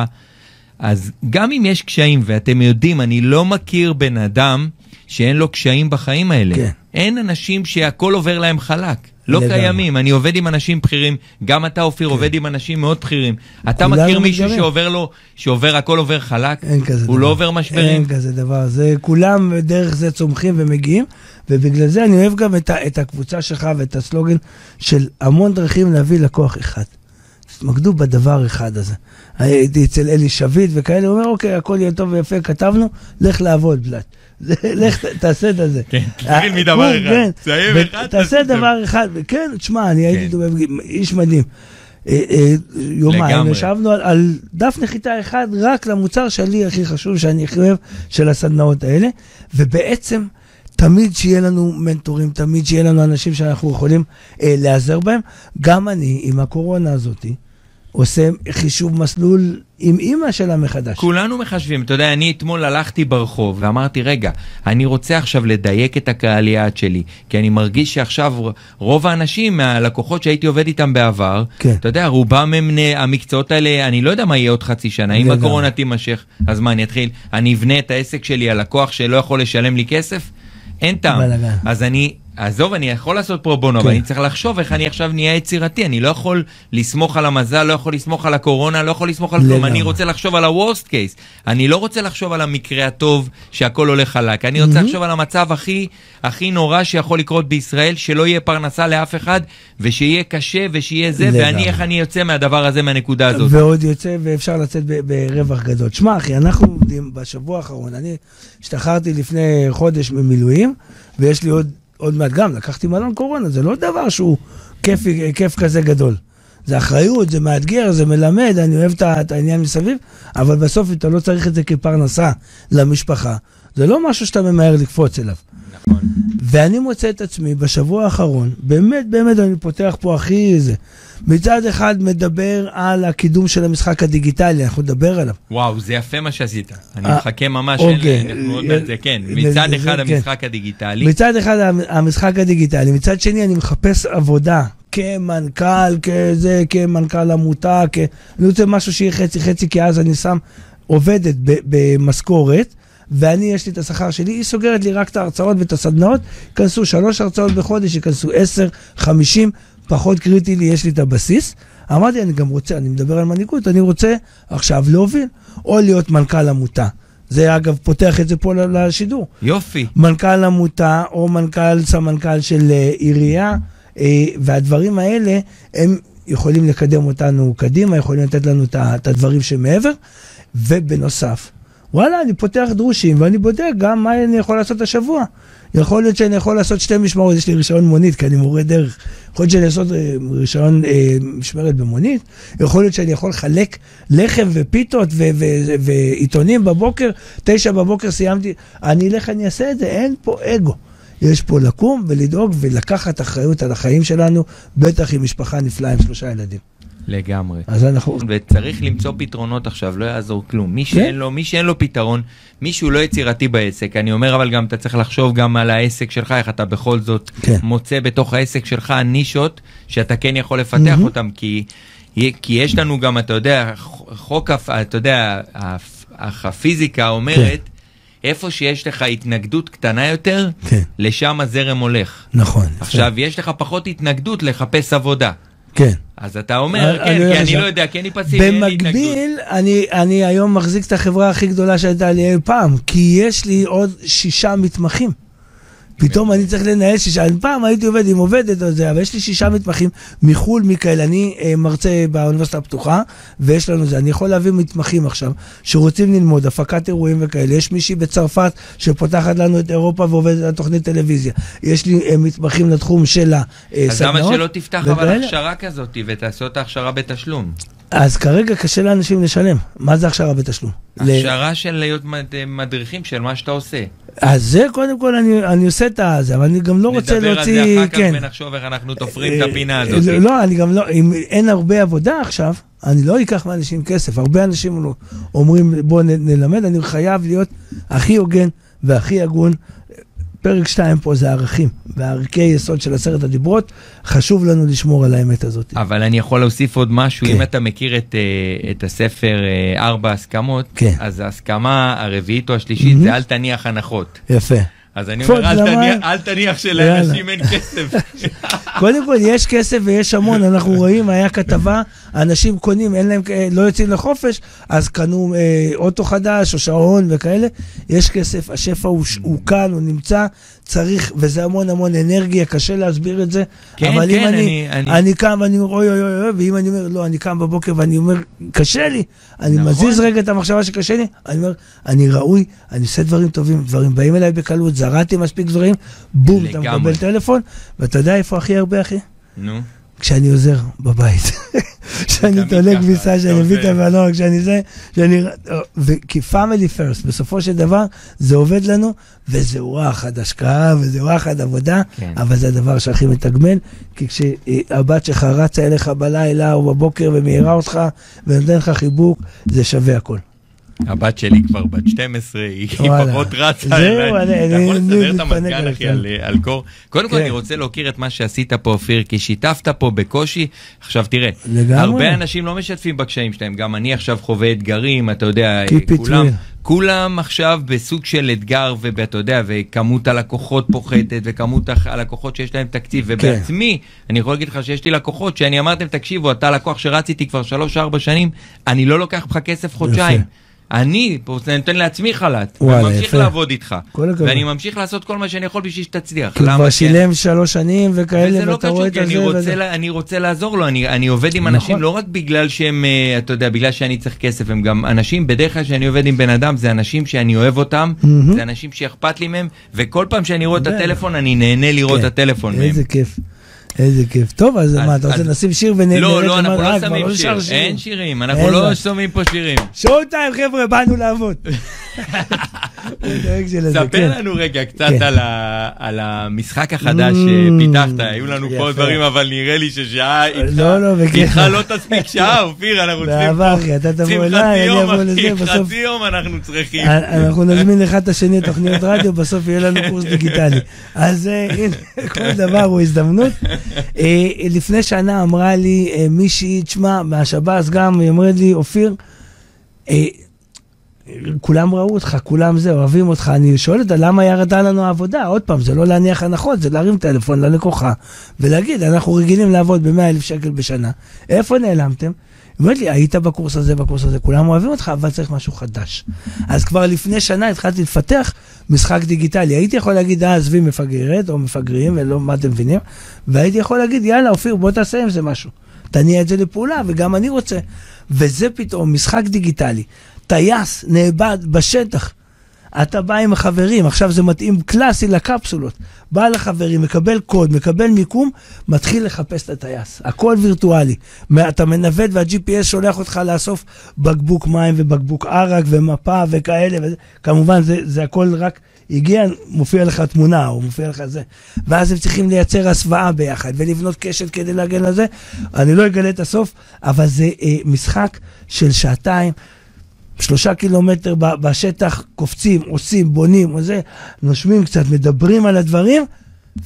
[SPEAKER 2] אז גם אם יש קשיים, ואתם יודעים, אני לא מכיר בן אדם שאין לו קשיים בחיים האלה.
[SPEAKER 3] כן.
[SPEAKER 2] אין אנשים שהכל עובר להם חלק. לא
[SPEAKER 3] לגמרי.
[SPEAKER 2] קיימים, אני עובד עם אנשים בכירים, גם אתה אופיר עובד עם אנשים מאוד בכירים. אתה מכיר מישהו
[SPEAKER 3] מתגרים.
[SPEAKER 2] שעובר לו, שעובר, הכל עובר חלק?
[SPEAKER 3] אין כזה דבר.
[SPEAKER 2] הוא לא עובר משברים?
[SPEAKER 3] אין כזה דבר. זה כולם דרך זה צומחים ומגיעים, ובגלל זה אני אוהב גם את, ה, את הקבוצה שלך ואת הסלוגן של המון דרכים להביא לקוח אחד. תתמקדו בדבר אחד הזה. הייתי אצל אלי שביט וכאלה, הוא אומר, אוקיי, הכל יהיה טוב ויפה, כתבנו, לך לעבוד, בלאט. לך, תעשה את זה.
[SPEAKER 2] כן,
[SPEAKER 3] אה,
[SPEAKER 2] תתחיל מדבר
[SPEAKER 3] כן,
[SPEAKER 2] אחד.
[SPEAKER 3] כן.
[SPEAKER 2] תסיים
[SPEAKER 3] ו-
[SPEAKER 2] אחד,
[SPEAKER 3] תעשה דבר אחד. כן, תשמע, אני הייתי
[SPEAKER 2] כן.
[SPEAKER 3] איש מדהים. אה, אה, יומיים. ישבנו על, על דף נחיתה אחד רק למוצר שלי הכי חשוב שאני הכי אוהב של הסדנאות האלה, ובעצם תמיד שיהיה לנו מנטורים, תמיד שיהיה לנו אנשים שאנחנו יכולים אה, להיעזר בהם. גם אני, עם הקורונה הזאתי, עושה חישוב מסלול עם אימא שלה מחדש.
[SPEAKER 2] כולנו מחשבים, אתה יודע, אני אתמול הלכתי ברחוב ואמרתי, רגע, אני רוצה עכשיו לדייק את הקהל יעד שלי, כי אני מרגיש שעכשיו רוב האנשים מהלקוחות שהייתי עובד איתם בעבר,
[SPEAKER 3] כן.
[SPEAKER 2] אתה יודע, רובם הם, בני- המקצועות האלה, אני לא יודע מה יהיה עוד חצי שנה, אם. הקורונה תימשך, אז מה, אני אתחיל, אני אבנה את העסק שלי על לקוח שלא יכול לשלם לי כסף? אין טעם.
[SPEAKER 3] בלאגן.
[SPEAKER 2] אז אני עזוב, אני יכול לעשות פרו בונו,
[SPEAKER 3] כן.
[SPEAKER 2] אבל אני צריך לחשוב איך אני עכשיו נהיה יצירתי. אני לא יכול לסמוך על המזל, לא יכול לסמוך על הקורונה, לא יכול לסמוך על כלום. אני רוצה לחשוב על ה-Worst case. אני לא רוצה לחשוב על המקרה הטוב שהכל הולך חלק. אני רוצה לחשוב על המצב הכי, הכי נורא שיכול לקרות בישראל, שלא יהיה פרנסה לאף אחד, ושיהיה קשה ושיהיה זה,
[SPEAKER 3] לגמרי.
[SPEAKER 2] ואני, איך אני יוצא מהדבר הזה, מהנקודה הזאת.
[SPEAKER 3] ועוד יוצא, ואפשר לצאת ברווח גדול. שמע, אחי, אנחנו עומדים בשבוע האחרון, אני השתחררתי לפני חודש ממילואים, ויש לי עוד, עוד מעט גם, לקחתי מלון קורונה, זה לא דבר שהוא כיף, כיף כזה גדול. זה אחריות, זה מאתגר, זה מלמד, אני אוהב את העניין מסביב, אבל בסוף אתה לא צריך את זה כפרנסה למשפחה. זה לא משהו שאתה ממהר לקפוץ אליו.
[SPEAKER 2] נכון.
[SPEAKER 3] ואני מוצא את עצמי בשבוע האחרון, באמת, באמת, אני פותח פה הכי זה. מצד אחד מדבר על הקידום של המשחק הדיגיטלי, אנחנו נדבר עליו.
[SPEAKER 2] וואו, זה יפה מה שעשית. אני
[SPEAKER 3] אה,
[SPEAKER 2] מחכה ממש,
[SPEAKER 3] אוקיי.
[SPEAKER 2] אין אנחנו עוד מעט זה, כן.
[SPEAKER 3] זה-
[SPEAKER 2] מצד
[SPEAKER 3] זה-
[SPEAKER 2] אחד
[SPEAKER 3] כן.
[SPEAKER 2] המשחק הדיגיטלי.
[SPEAKER 3] מצד אחד המ- המשחק הדיגיטלי, מצד שני אני מחפש עבודה כמנכ"ל, כזה, כמנכ"ל עמותה, כ... אני רוצה משהו שיהיה חצי חצי, כי אז אני שם עובדת ב- במשכורת. ואני, יש לי את השכר שלי, היא סוגרת לי רק את ההרצאות ואת הסדנאות, ייכנסו שלוש הרצאות בחודש, ייכנסו עשר, חמישים, פחות קריטי לי, יש לי את הבסיס. אמרתי, אני גם רוצה, אני מדבר על מנהיגות, אני רוצה עכשיו להוביל, או להיות מנכ"ל עמותה. זה אגב פותח את זה פה לשידור.
[SPEAKER 2] יופי.
[SPEAKER 3] מנכ"ל עמותה או מנכ"ל, סמנכ"ל של אה, עירייה, אה, והדברים האלה, הם יכולים לקדם אותנו קדימה, יכולים לתת לנו את הדברים שמעבר, ובנוסף, וואלה, אני פותח דרושים ואני בודק גם מה אני יכול לעשות השבוע. יכול להיות שאני יכול לעשות שתי משמרות, יש לי רישיון מונית, כי אני מורה דרך. יכול להיות שאני לעשות אה, רישיון אה, משמרת במונית, יכול להיות שאני יכול לחלק לחם ופיתות ו- ו- ועיתונים בבוקר, תשע בבוקר סיימתי, אני אלך, אני אעשה את זה, אין פה אגו. יש פה לקום ולדאוג ולקחת אחריות על החיים שלנו, בטח עם משפחה נפלאה עם שלושה ילדים.
[SPEAKER 2] לגמרי.
[SPEAKER 3] אז אנחנו...
[SPEAKER 2] וצריך למצוא פתרונות עכשיו, לא יעזור כלום. מי
[SPEAKER 3] כן.
[SPEAKER 2] שאין לו, מי שאין לו פתרון, מישהו לא יצירתי בעסק. אני אומר, אבל גם אתה צריך לחשוב גם על העסק שלך, איך אתה בכל זאת
[SPEAKER 3] כן.
[SPEAKER 2] מוצא בתוך העסק שלך נישות שאתה כן יכול לפתח
[SPEAKER 3] מהמם.
[SPEAKER 2] אותם, כי, כי יש לנו גם, אתה יודע, חוק, אתה יודע, אך הפיזיקה אומרת, איפה שיש לך התנגדות קטנה יותר,
[SPEAKER 3] כן,
[SPEAKER 2] לשם הזרם הולך.
[SPEAKER 3] נכון.
[SPEAKER 2] עכשיו, יש לך פחות התנגדות לחפש עבודה.
[SPEAKER 3] כן.
[SPEAKER 2] אז אתה אומר,
[SPEAKER 3] אני
[SPEAKER 2] כן, כי אני. לא יודע, כי אני פסיבי, אין לי התנגדות.
[SPEAKER 3] במקביל, אני, אני היום מחזיק את החברה הכי גדולה שהייתה לי אי פעם, כי יש לי עוד שישה מתמחים. פתאום אני צריך לנהל שישה, פעם הייתי עובד עם עובדת או זה, אבל יש לי שישה מתמחים מחו"ל, מכאלה, אני אה, מרצה באוניברסיטה הפתוחה, ויש לנו זה, אני יכול להביא מתמחים עכשיו, שרוצים ללמוד הפקת אירועים וכאלה, יש מישהי בצרפת שפותחת לנו את אירופה ועובדת על תוכנית טלוויזיה, יש לי אה, מתמחים לתחום של הסדנאות.
[SPEAKER 2] אז למה שלא תפתח אבל. הכשרה כזאת ותעשה אותה הכשרה בתשלום?
[SPEAKER 3] אז כרגע קשה לאנשים לשלם. מה זה הכשרה בתשלום? ל-
[SPEAKER 2] הכשרה של להיות מד- מדריכים של מה שאתה עושה.
[SPEAKER 3] אז זה קודם כל אני, אני עושה את הזה, אבל אני גם לא רוצה
[SPEAKER 2] נדבר על
[SPEAKER 3] להוציא...
[SPEAKER 2] זה אחר כך
[SPEAKER 3] כן.
[SPEAKER 2] ונחשוב איך אנחנו תופרים את הפינה
[SPEAKER 3] אה,
[SPEAKER 2] הזאת.
[SPEAKER 3] לא, אני גם לא, אם אין הרבה עבודה עכשיו, אני לא אקח מאנשים כסף. הרבה אנשים אומרים, בואו נלמד, אני חייב להיות הכי הוגן והכי הגון. פרק 2 פה זה ערכים, וערכי יסוד של עשרת הדיברות, חשוב לנו לשמור על האמת הזאת.
[SPEAKER 2] אבל אני יכול להוסיף עוד משהו,
[SPEAKER 3] כן.
[SPEAKER 2] אם אתה מכיר את, אה, את הספר אה, ארבע הסכמות,
[SPEAKER 3] כן.
[SPEAKER 2] אז ההסכמה הרביעית או השלישית
[SPEAKER 3] מהמם.
[SPEAKER 2] זה אל תניח הנחות.
[SPEAKER 3] יפה.
[SPEAKER 2] אז אני אומר, אל
[SPEAKER 3] למים.
[SPEAKER 2] תניח, אל תניח שלאנשים אין כסף.
[SPEAKER 3] קודם כל, יש כסף ויש המון, אנחנו רואים, היה כתבה, אנשים קונים, אין להם, אה, לא יוצאים לחופש, אז קנו אה, אוטו חדש או שעון וכאלה, יש כסף, השפע הוא, הוא כאן, הוא נמצא, צריך, וזה המון המון אנרגיה, קשה להסביר את זה,
[SPEAKER 2] כן,
[SPEAKER 3] אבל אם
[SPEAKER 2] כן,
[SPEAKER 3] אני,
[SPEAKER 2] אני-
[SPEAKER 3] אני,
[SPEAKER 2] אני-
[SPEAKER 3] קם ואני אומר, אוי אוי אוי, אוי, ואם אני אומר, לא, אני קם בבוקר ואני אומר, קשה לי, אני
[SPEAKER 2] נכון.
[SPEAKER 3] מזיז רגע את המחשבה שקשה לי, אני אומר, אני ראוי, אני עושה דברים טובים, דברים באים אליי בקלות, זרעתי מספיק דברים, בום, אתה
[SPEAKER 2] לגמרי.
[SPEAKER 3] מקבל טלפון, ואתה יודע איפה הכי הרבה, אחי?
[SPEAKER 2] נו,
[SPEAKER 3] כשאני עוזר בבית. [laughs] כשאני תולה כביסה, כשאני מביא את. הבנות, כשאני זה, שאני... ו- כי פאמילי פרסט, בסופו של דבר, זה עובד לנו, וזה וואחד השקעה, וזה וואחד עבודה,
[SPEAKER 2] כן.
[SPEAKER 3] אבל זה הדבר שהכי מתגמל, כי כשהבת שלך רצה אליך בלילה או בבוקר ומעירה אותך, ונותן לך חיבוק, זה שווה הכל.
[SPEAKER 2] הבת שלי כבר בת 12, היא. פחות רצה.
[SPEAKER 3] זהו,
[SPEAKER 2] אתה יכול לסדר את המזגן. אחי, על- קור. קודם כל,
[SPEAKER 3] כן.
[SPEAKER 2] אני רוצה להוקיר את מה שעשית פה, אופיר, כי שיתפת פה בקושי. עכשיו, תראה. הרבה אנשים לא משתפים בקשיים שלהם, גם אני עכשיו חווה אתגרים, אתה יודע, כולם... כולם עכשיו בסוג של אתגר, ואתה יודע, וכמות הלקוחות פוחתת, וכמות הלקוחות שיש להם תקציב,
[SPEAKER 3] כן.
[SPEAKER 2] ובעצמי, אני יכול להגיד לך שיש לי לקוחות שאני אמרתם, תקשיבו, אתה לקוח שרץ איתי כבר 3-4 שנים, אני לא לוקח ממך כסף חודשיים. אני נותן לעצמי חל"ת,
[SPEAKER 3] וואלה,
[SPEAKER 2] וממשיך. לעבוד איתך. ואני ממשיך לעשות כל מה שאני יכול בשביל שתצליח.
[SPEAKER 3] כי? כבר שילם שלוש שנים וכאלה,
[SPEAKER 2] לא
[SPEAKER 3] ואתה רואה את.
[SPEAKER 2] רוצה,
[SPEAKER 3] וזה.
[SPEAKER 2] לה, אני רוצה לעזור לו, אני, אני עובד עם
[SPEAKER 3] נכון.
[SPEAKER 2] אנשים לא רק בגלל שהם, אה, אתה יודע, בגלל שאני צריך כסף, הם גם אנשים, בדרך כלל כשאני עובד עם בן אדם, זה אנשים שאני אוהב אותם. זה אנשים שאכפת לי מהם, וכל פעם שאני רואה את. הטלפון, אני נהנה לראות
[SPEAKER 3] כן.
[SPEAKER 2] את הטלפון מהם.
[SPEAKER 3] איזה כיף. איזה כיף. טוב, אז מה, אתה רוצה לשים שיר ונהנה?
[SPEAKER 2] לא, לא, אנחנו לא שמים
[SPEAKER 3] לא
[SPEAKER 2] שיר. אין שירים, אנחנו לא. שומעים פה שירים.
[SPEAKER 3] שואו טיים, חבר'ה, באנו לעבוד. [laughs]
[SPEAKER 2] ספר
[SPEAKER 3] כן.
[SPEAKER 2] לנו רגע קצת
[SPEAKER 3] כן.
[SPEAKER 2] על המשחק החדש
[SPEAKER 3] Mm,
[SPEAKER 2] שפיתחת, היו לנו פה. דברים, אבל נראה לי ששעה איתך
[SPEAKER 3] לא, לא.
[SPEAKER 2] איתך לא תספיק שעה, אופיר, אנחנו צריכים
[SPEAKER 3] באהבה, אחי, אתה תבוא
[SPEAKER 2] חצי
[SPEAKER 3] אליי, אני
[SPEAKER 2] יום,
[SPEAKER 3] אבוא לזה, בסוף...
[SPEAKER 2] חצי יום אנחנו צריכים.
[SPEAKER 3] אנחנו נזמין אחד את השני לתוכניות רדיו, בסוף יהיה לנו קורס דיגיטלי. [laughs] אז אה, הנה, כל דבר הוא הזדמנות. אה, לפני שנה אמרה לי אה, מישהי, תשמע, מהשב"ס גם, היא אומרת לי, אופיר, אה, כולם ראו אותך, כולם זה, אוהבים אותך. אני שואל אותה, למה ירדה לנו העבודה? עוד פעם, זה לא להניח הנחות, זה להרים טלפון ללקוחה ולהגיד, אנחנו רגילים לעבוד ב-100 אלף שקל בשנה. איפה נעלמתם? אומרת לי, היית בקורס הזה, בקורס הזה, כולם אוהבים אותך, אבל צריך משהו חדש. אז כבר לפני שנה התחלתי לפתח משחק דיגיטלי. הייתי יכול להגיד, אה, עזבי מפגרת, או מפגרים, ולא מה אתם מבינים, והייתי יכול להגיד, יאללה, אופיר, בוא תעשה עם זה משהו. תניע את זה לפעולה, וגם אני רוצה. וזה פתאום משחק דיגיטלי. טייס נאבד בשטח. אתה בא עם החברים, עכשיו זה מתאים קלאסי לקפסולות. בא לחברים, מקבל קוד, מקבל מיקום, מתחיל לחפש את הטייס. הכל וירטואלי. אתה מנווט וה-GPS שולח אותך לאסוף בקבוק מים ובקבוק ערק ומפה וכאלה. וזה. כמובן, זה, זה הכל רק הגיע, מופיע לך תמונה או מופיע לך זה. ואז הם צריכים לייצר הסוואה ביחד ולבנות קשת כדי להגן על זה. אני לא אגלה את הסוף, אבל זה אה, משחק של שעתיים. שלושה קילומטר בשטח, קופצים, עושים, בונים, וזה, נושמים קצת, מדברים על הדברים,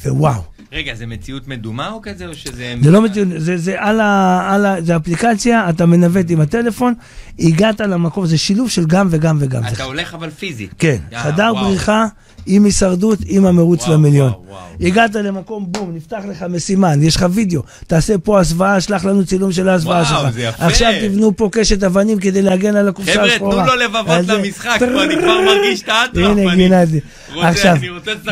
[SPEAKER 3] ווואו.
[SPEAKER 2] רגע, זה מציאות מדומה או כזה, או שזה...
[SPEAKER 3] זה לא מציאות, זה, זה על ה... על ה... זה אפליקציה, אתה מנווט עם הטלפון, הגעת למקום, זה שילוב של גם וגם וגם. זה
[SPEAKER 2] אתה הולך אבל פיזית.
[SPEAKER 3] כן,
[SPEAKER 2] אה,
[SPEAKER 3] חדר
[SPEAKER 2] וואו.
[SPEAKER 3] בריחה עם הישרדות, עם המרוץ
[SPEAKER 2] וואו,
[SPEAKER 3] למיליון.
[SPEAKER 2] וואו, וואו.
[SPEAKER 3] הגעת למקום, בום, נפתח לך משימן, יש לך וידאו, תעשה פה הסוואה, שלח לנו צילום של ההסוואה
[SPEAKER 2] וואו,
[SPEAKER 3] שלך.
[SPEAKER 2] זה יפה.
[SPEAKER 3] עכשיו תבנו פה קשת אבנים כדי להגן על הקופסה
[SPEAKER 2] חבר'ה,
[SPEAKER 3] השחורה.
[SPEAKER 2] תנו לו לבבות למשחק, אני כבר מרגיש את האטרף.
[SPEAKER 3] הנה.
[SPEAKER 2] רוצה-
[SPEAKER 3] עכשיו,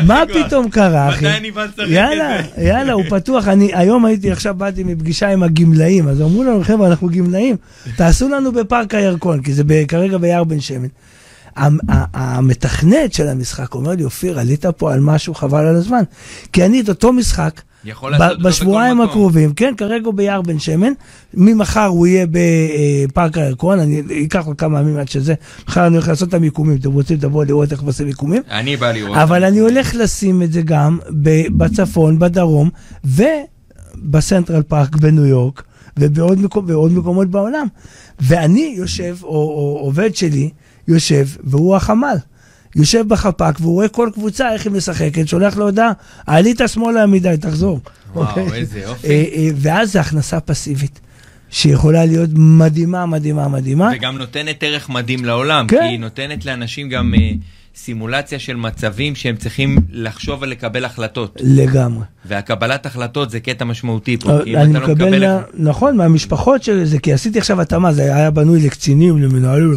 [SPEAKER 3] מה. פתאום קרה, אחי?
[SPEAKER 2] מתי אני בא לשחק את
[SPEAKER 3] יאללה,
[SPEAKER 2] זה?
[SPEAKER 3] יאללה, הוא פתוח. אני, היום הייתי, עכשיו באתי מפגישה עם הגמלאים, אז אמרו לנו, חבר'ה, אנחנו גמלאים, תעשו לנו בפארק הירקון, כי זה כרגע ביער בן שמן. המתכנת של המשחק אומר לי, אופיר, עלית פה על משהו חבל על הזמן. כי אני את אותו משחק, בשבועיים. הקרובים, כן, כרגע הוא ביער בן שמן, ממחר הוא יהיה בפארק הירקון, אני אקח לו כמה ימים עד שזה, מחר אני הולך לעשות את המיקומים, אתם רוצים, תבואו לראות איך עושים מיקומים.
[SPEAKER 2] אני בא לראות.
[SPEAKER 3] אבל אני הולך לשים את זה גם בצפון, בדרום, ובסנטרל פארק בניו יורק, ובעוד מקומות בעולם. ואני יושב, או עובד שלי, יושב, והוא החמ"ל. יושב בחפ"ק, והוא רואה כל קבוצה, איך היא משחקת, שולח לו הודעה, עלית שמאלה מדי, תחזור.
[SPEAKER 2] וואו,
[SPEAKER 3] אוקיי?
[SPEAKER 2] איזה יופי.
[SPEAKER 3] אה, אה, ואז זו הכנסה פסיבית, שיכולה להיות מדהימה, מדהימה, מדהימה.
[SPEAKER 2] וגם נותנת ערך מדהים לעולם,
[SPEAKER 3] כן.
[SPEAKER 2] כי היא נותנת לאנשים גם אה, סימולציה של מצבים שהם צריכים לחשוב ולקבל החלטות.
[SPEAKER 3] לגמרי.
[SPEAKER 2] והקבלת החלטות זה קטע משמעותי פה, כי אם אתה לא
[SPEAKER 3] מקבל. מה, נכון, מהמשפחות של זה, כי עשיתי עכשיו התאמה, זה היה בנוי לקצינים, למנהלים,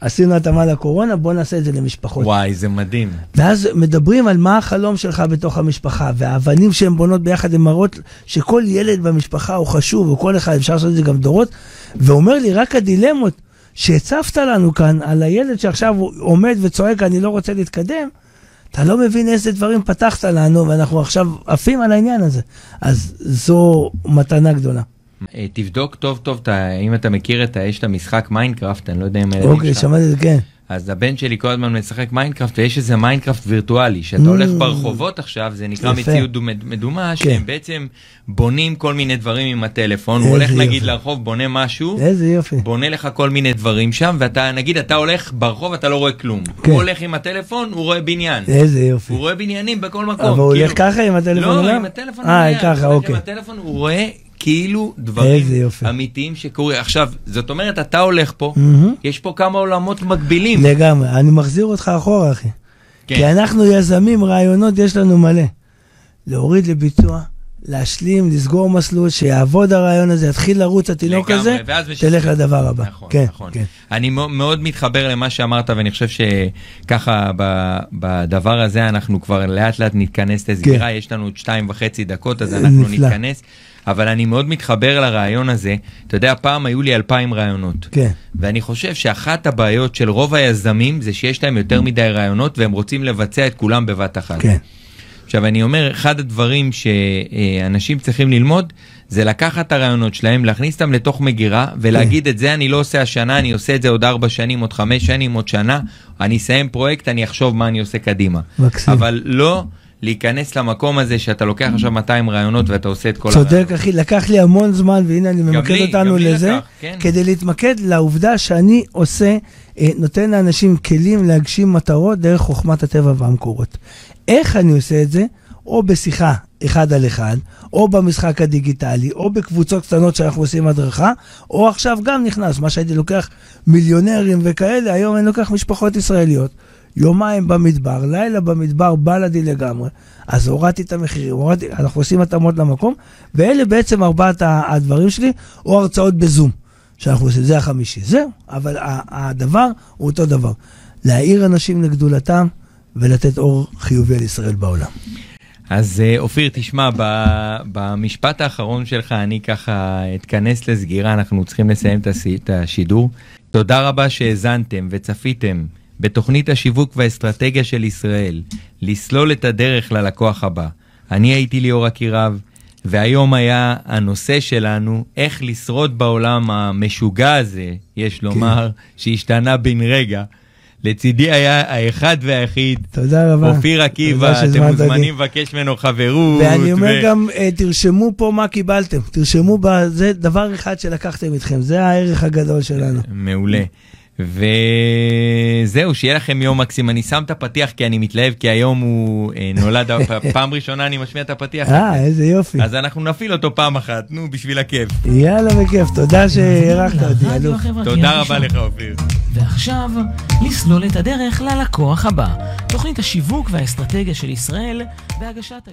[SPEAKER 3] עשינו התאמה לקורונה, בוא נעשה את זה למשפחות.
[SPEAKER 2] וואי, זה מדהים.
[SPEAKER 3] ואז מדברים על מה החלום שלך בתוך המשפחה, והאבנים שהן בונות ביחד הן מראות שכל ילד במשפחה הוא חשוב, וכל אחד, אפשר לעשות את זה גם דורות, ואומר לי, רק הדילמות שהצפת לנו כאן על הילד שעכשיו הוא עומד וצועק, אני לא רוצה להתקדם, אתה לא מבין איזה דברים פתחת לנו, ואנחנו עכשיו עפים על העניין הזה. אז זו מתנה גדולה.
[SPEAKER 2] אה, תבדוק טוב טוב, אם אתה מכיר את ה... יש את המשחק מיינקראפט, אני לא יודע אם
[SPEAKER 3] אוקיי. שמעתי את זה, כן.
[SPEAKER 2] אז הבן שלי כל הזמן משחק מיינקראפט, ויש איזה מיינקראפט וירטואלי, שאתה
[SPEAKER 3] Mm.
[SPEAKER 2] הולך ברחובות עכשיו, זה נקרא. מציאות דו- מדומה,
[SPEAKER 3] כן.
[SPEAKER 2] שהם בעצם בונים כל מיני דברים עם הטלפון, הוא הולך נגיד. לרחוב, בונה משהו,
[SPEAKER 3] איזה יופי.
[SPEAKER 2] בונה לך כל מיני דברים שם, ואתה, נגיד, אתה הולך ברחוב, אתה לא רואה כלום.
[SPEAKER 3] כן.
[SPEAKER 2] הוא הולך עם הטלפון, הוא רואה בניין.
[SPEAKER 3] איזה יופי.
[SPEAKER 2] הוא רואה בניינים בכל מקום.
[SPEAKER 3] אבל הוא הולך
[SPEAKER 2] כאילו-
[SPEAKER 3] ככה עם הטלפון
[SPEAKER 2] לא? עם
[SPEAKER 3] אה, אוקיי.
[SPEAKER 2] עם הטלפון, הוא רואה כאילו דברים. אמיתיים שקורים. עכשיו, זאת אומרת, אתה הולך פה,
[SPEAKER 3] מהמם.
[SPEAKER 2] יש פה כמה עולמות מקבילים.
[SPEAKER 3] לגמרי, אני מחזיר אותך אחורה, אחי.
[SPEAKER 2] כן.
[SPEAKER 3] כי אנחנו יזמים, רעיונות יש לנו מלא. להוריד לביצוע, להשלים, לסגור מסלול, שיעבוד הרעיון הזה, יתחיל לרוץ התינוק הזה. תלך לדבר הבא.
[SPEAKER 2] נכון,
[SPEAKER 3] כן,
[SPEAKER 2] נכון.
[SPEAKER 3] כן.
[SPEAKER 2] אני מאו- מאוד מתחבר למה שאמרת, ואני חושב שככה בדבר הזה אנחנו כבר לאט לאט נתכנס לסגירה, יש לנו עוד שתיים וחצי דקות, אז אנחנו
[SPEAKER 3] נפלא.
[SPEAKER 2] נתכנס. אבל אני מאוד מתחבר לרעיון הזה. אתה יודע, פעם היו לי אלפיים רעיונות.
[SPEAKER 3] כן.
[SPEAKER 2] ואני חושב שאחת הבעיות של רוב היזמים זה שיש להם יותר מדי רעיונות והם רוצים לבצע את כולם בבת אחת.
[SPEAKER 3] כן.
[SPEAKER 2] עכשיו אני אומר, אחד הדברים שאנשים צריכים ללמוד זה לקחת את הרעיונות שלהם, להכניס אותם לתוך מגירה ולהגיד את זה אני לא עושה השנה, אני עושה את זה עוד ארבע שנים, עוד חמש שנים, עוד שנה, אני אסיים פרויקט, אני אחשוב מה אני עושה קדימה.
[SPEAKER 3] מקסים.
[SPEAKER 2] אבל לא להיכנס למקום הזה שאתה לוקח עכשיו 200 רעיונות ואתה עושה את כל
[SPEAKER 3] צודק, אחי, לקח לי המון זמן, והנה אני ממקד
[SPEAKER 2] לי,
[SPEAKER 3] אותנו לזה,
[SPEAKER 2] לקח, כן.
[SPEAKER 3] כדי להתמקד לעובדה שאני עושה, אה, נותן לאנשים כלים להגשים מטרות דרך חוכמת הטבע והמקורות. איך אני עושה את זה? או בשיחה אחד על אחד, או במשחק הדיגיטלי, או בקבוצות קטנות שאנחנו עושים הדרכה, או עכשיו גם נכנס, מה שהייתי לוקח מיליונרים וכאלה, היום אני לוקח משפחות ישראליות. יומיים במדבר, לילה במדבר, בלאדי לגמרי. אז הורדתי את המחירים, הורדתי, אנחנו עושים התאמות למקום, ואלה בעצם ארבעת הדברים שלי, או הרצאות בזום, שאנחנו עושים, זה החמישי. זהו, אבל הדבר הוא אותו דבר. להעיר אנשים לגדולתם ולתת אור חיובי על ישראל בעולם.
[SPEAKER 2] אז אה, אופיר, תשמע, במשפט האחרון שלך אני ככה אתכנס לסגירה, אנחנו צריכים לסיים את השידור. תודה רבה שהאזנתם וצפיתם בתוכנית השיווק והאסטרטגיה של ישראל, לסלול את הדרך ללקוח הבא. אני הייתי ליאור אקירב, והיום היה הנושא שלנו, איך לשרוד בעולם המשוגע הזה, יש לומר, שהשתנה בן רגע. לצידי היה האחד והיחיד,
[SPEAKER 3] תודה רבה.
[SPEAKER 2] אופיר עקיבא, אתם. מוזמנים לבקש ממנו חברות.
[SPEAKER 3] ואני אומר
[SPEAKER 2] ו-
[SPEAKER 3] גם, אה, תרשמו פה מה קיבלתם. תרשמו, זה דבר אחד שלקחתם איתכם, זה הערך הגדול שלנו.
[SPEAKER 2] מעולה. וזהו, שיהיה לכם יום מקסים. אני שם את הפתיח כי אני מתלהב, כי היום הוא אה, נולד, [laughs] פעם ראשונה אני משמיע את הפתיח.
[SPEAKER 3] אה. איזה יופי.
[SPEAKER 2] אז אנחנו נפעיל אותו פעם אחת, נו, בשביל הכיף.
[SPEAKER 3] יאללה, בכיף, תודה שהארחת אותי, אלוף.
[SPEAKER 2] תודה. רבה לך, אופיר.
[SPEAKER 1] ועכשיו, לסלול את הדרך ללקוח הבא. תוכנית השיווק והאסטרטגיה של ישראל בהגשת... היועץ-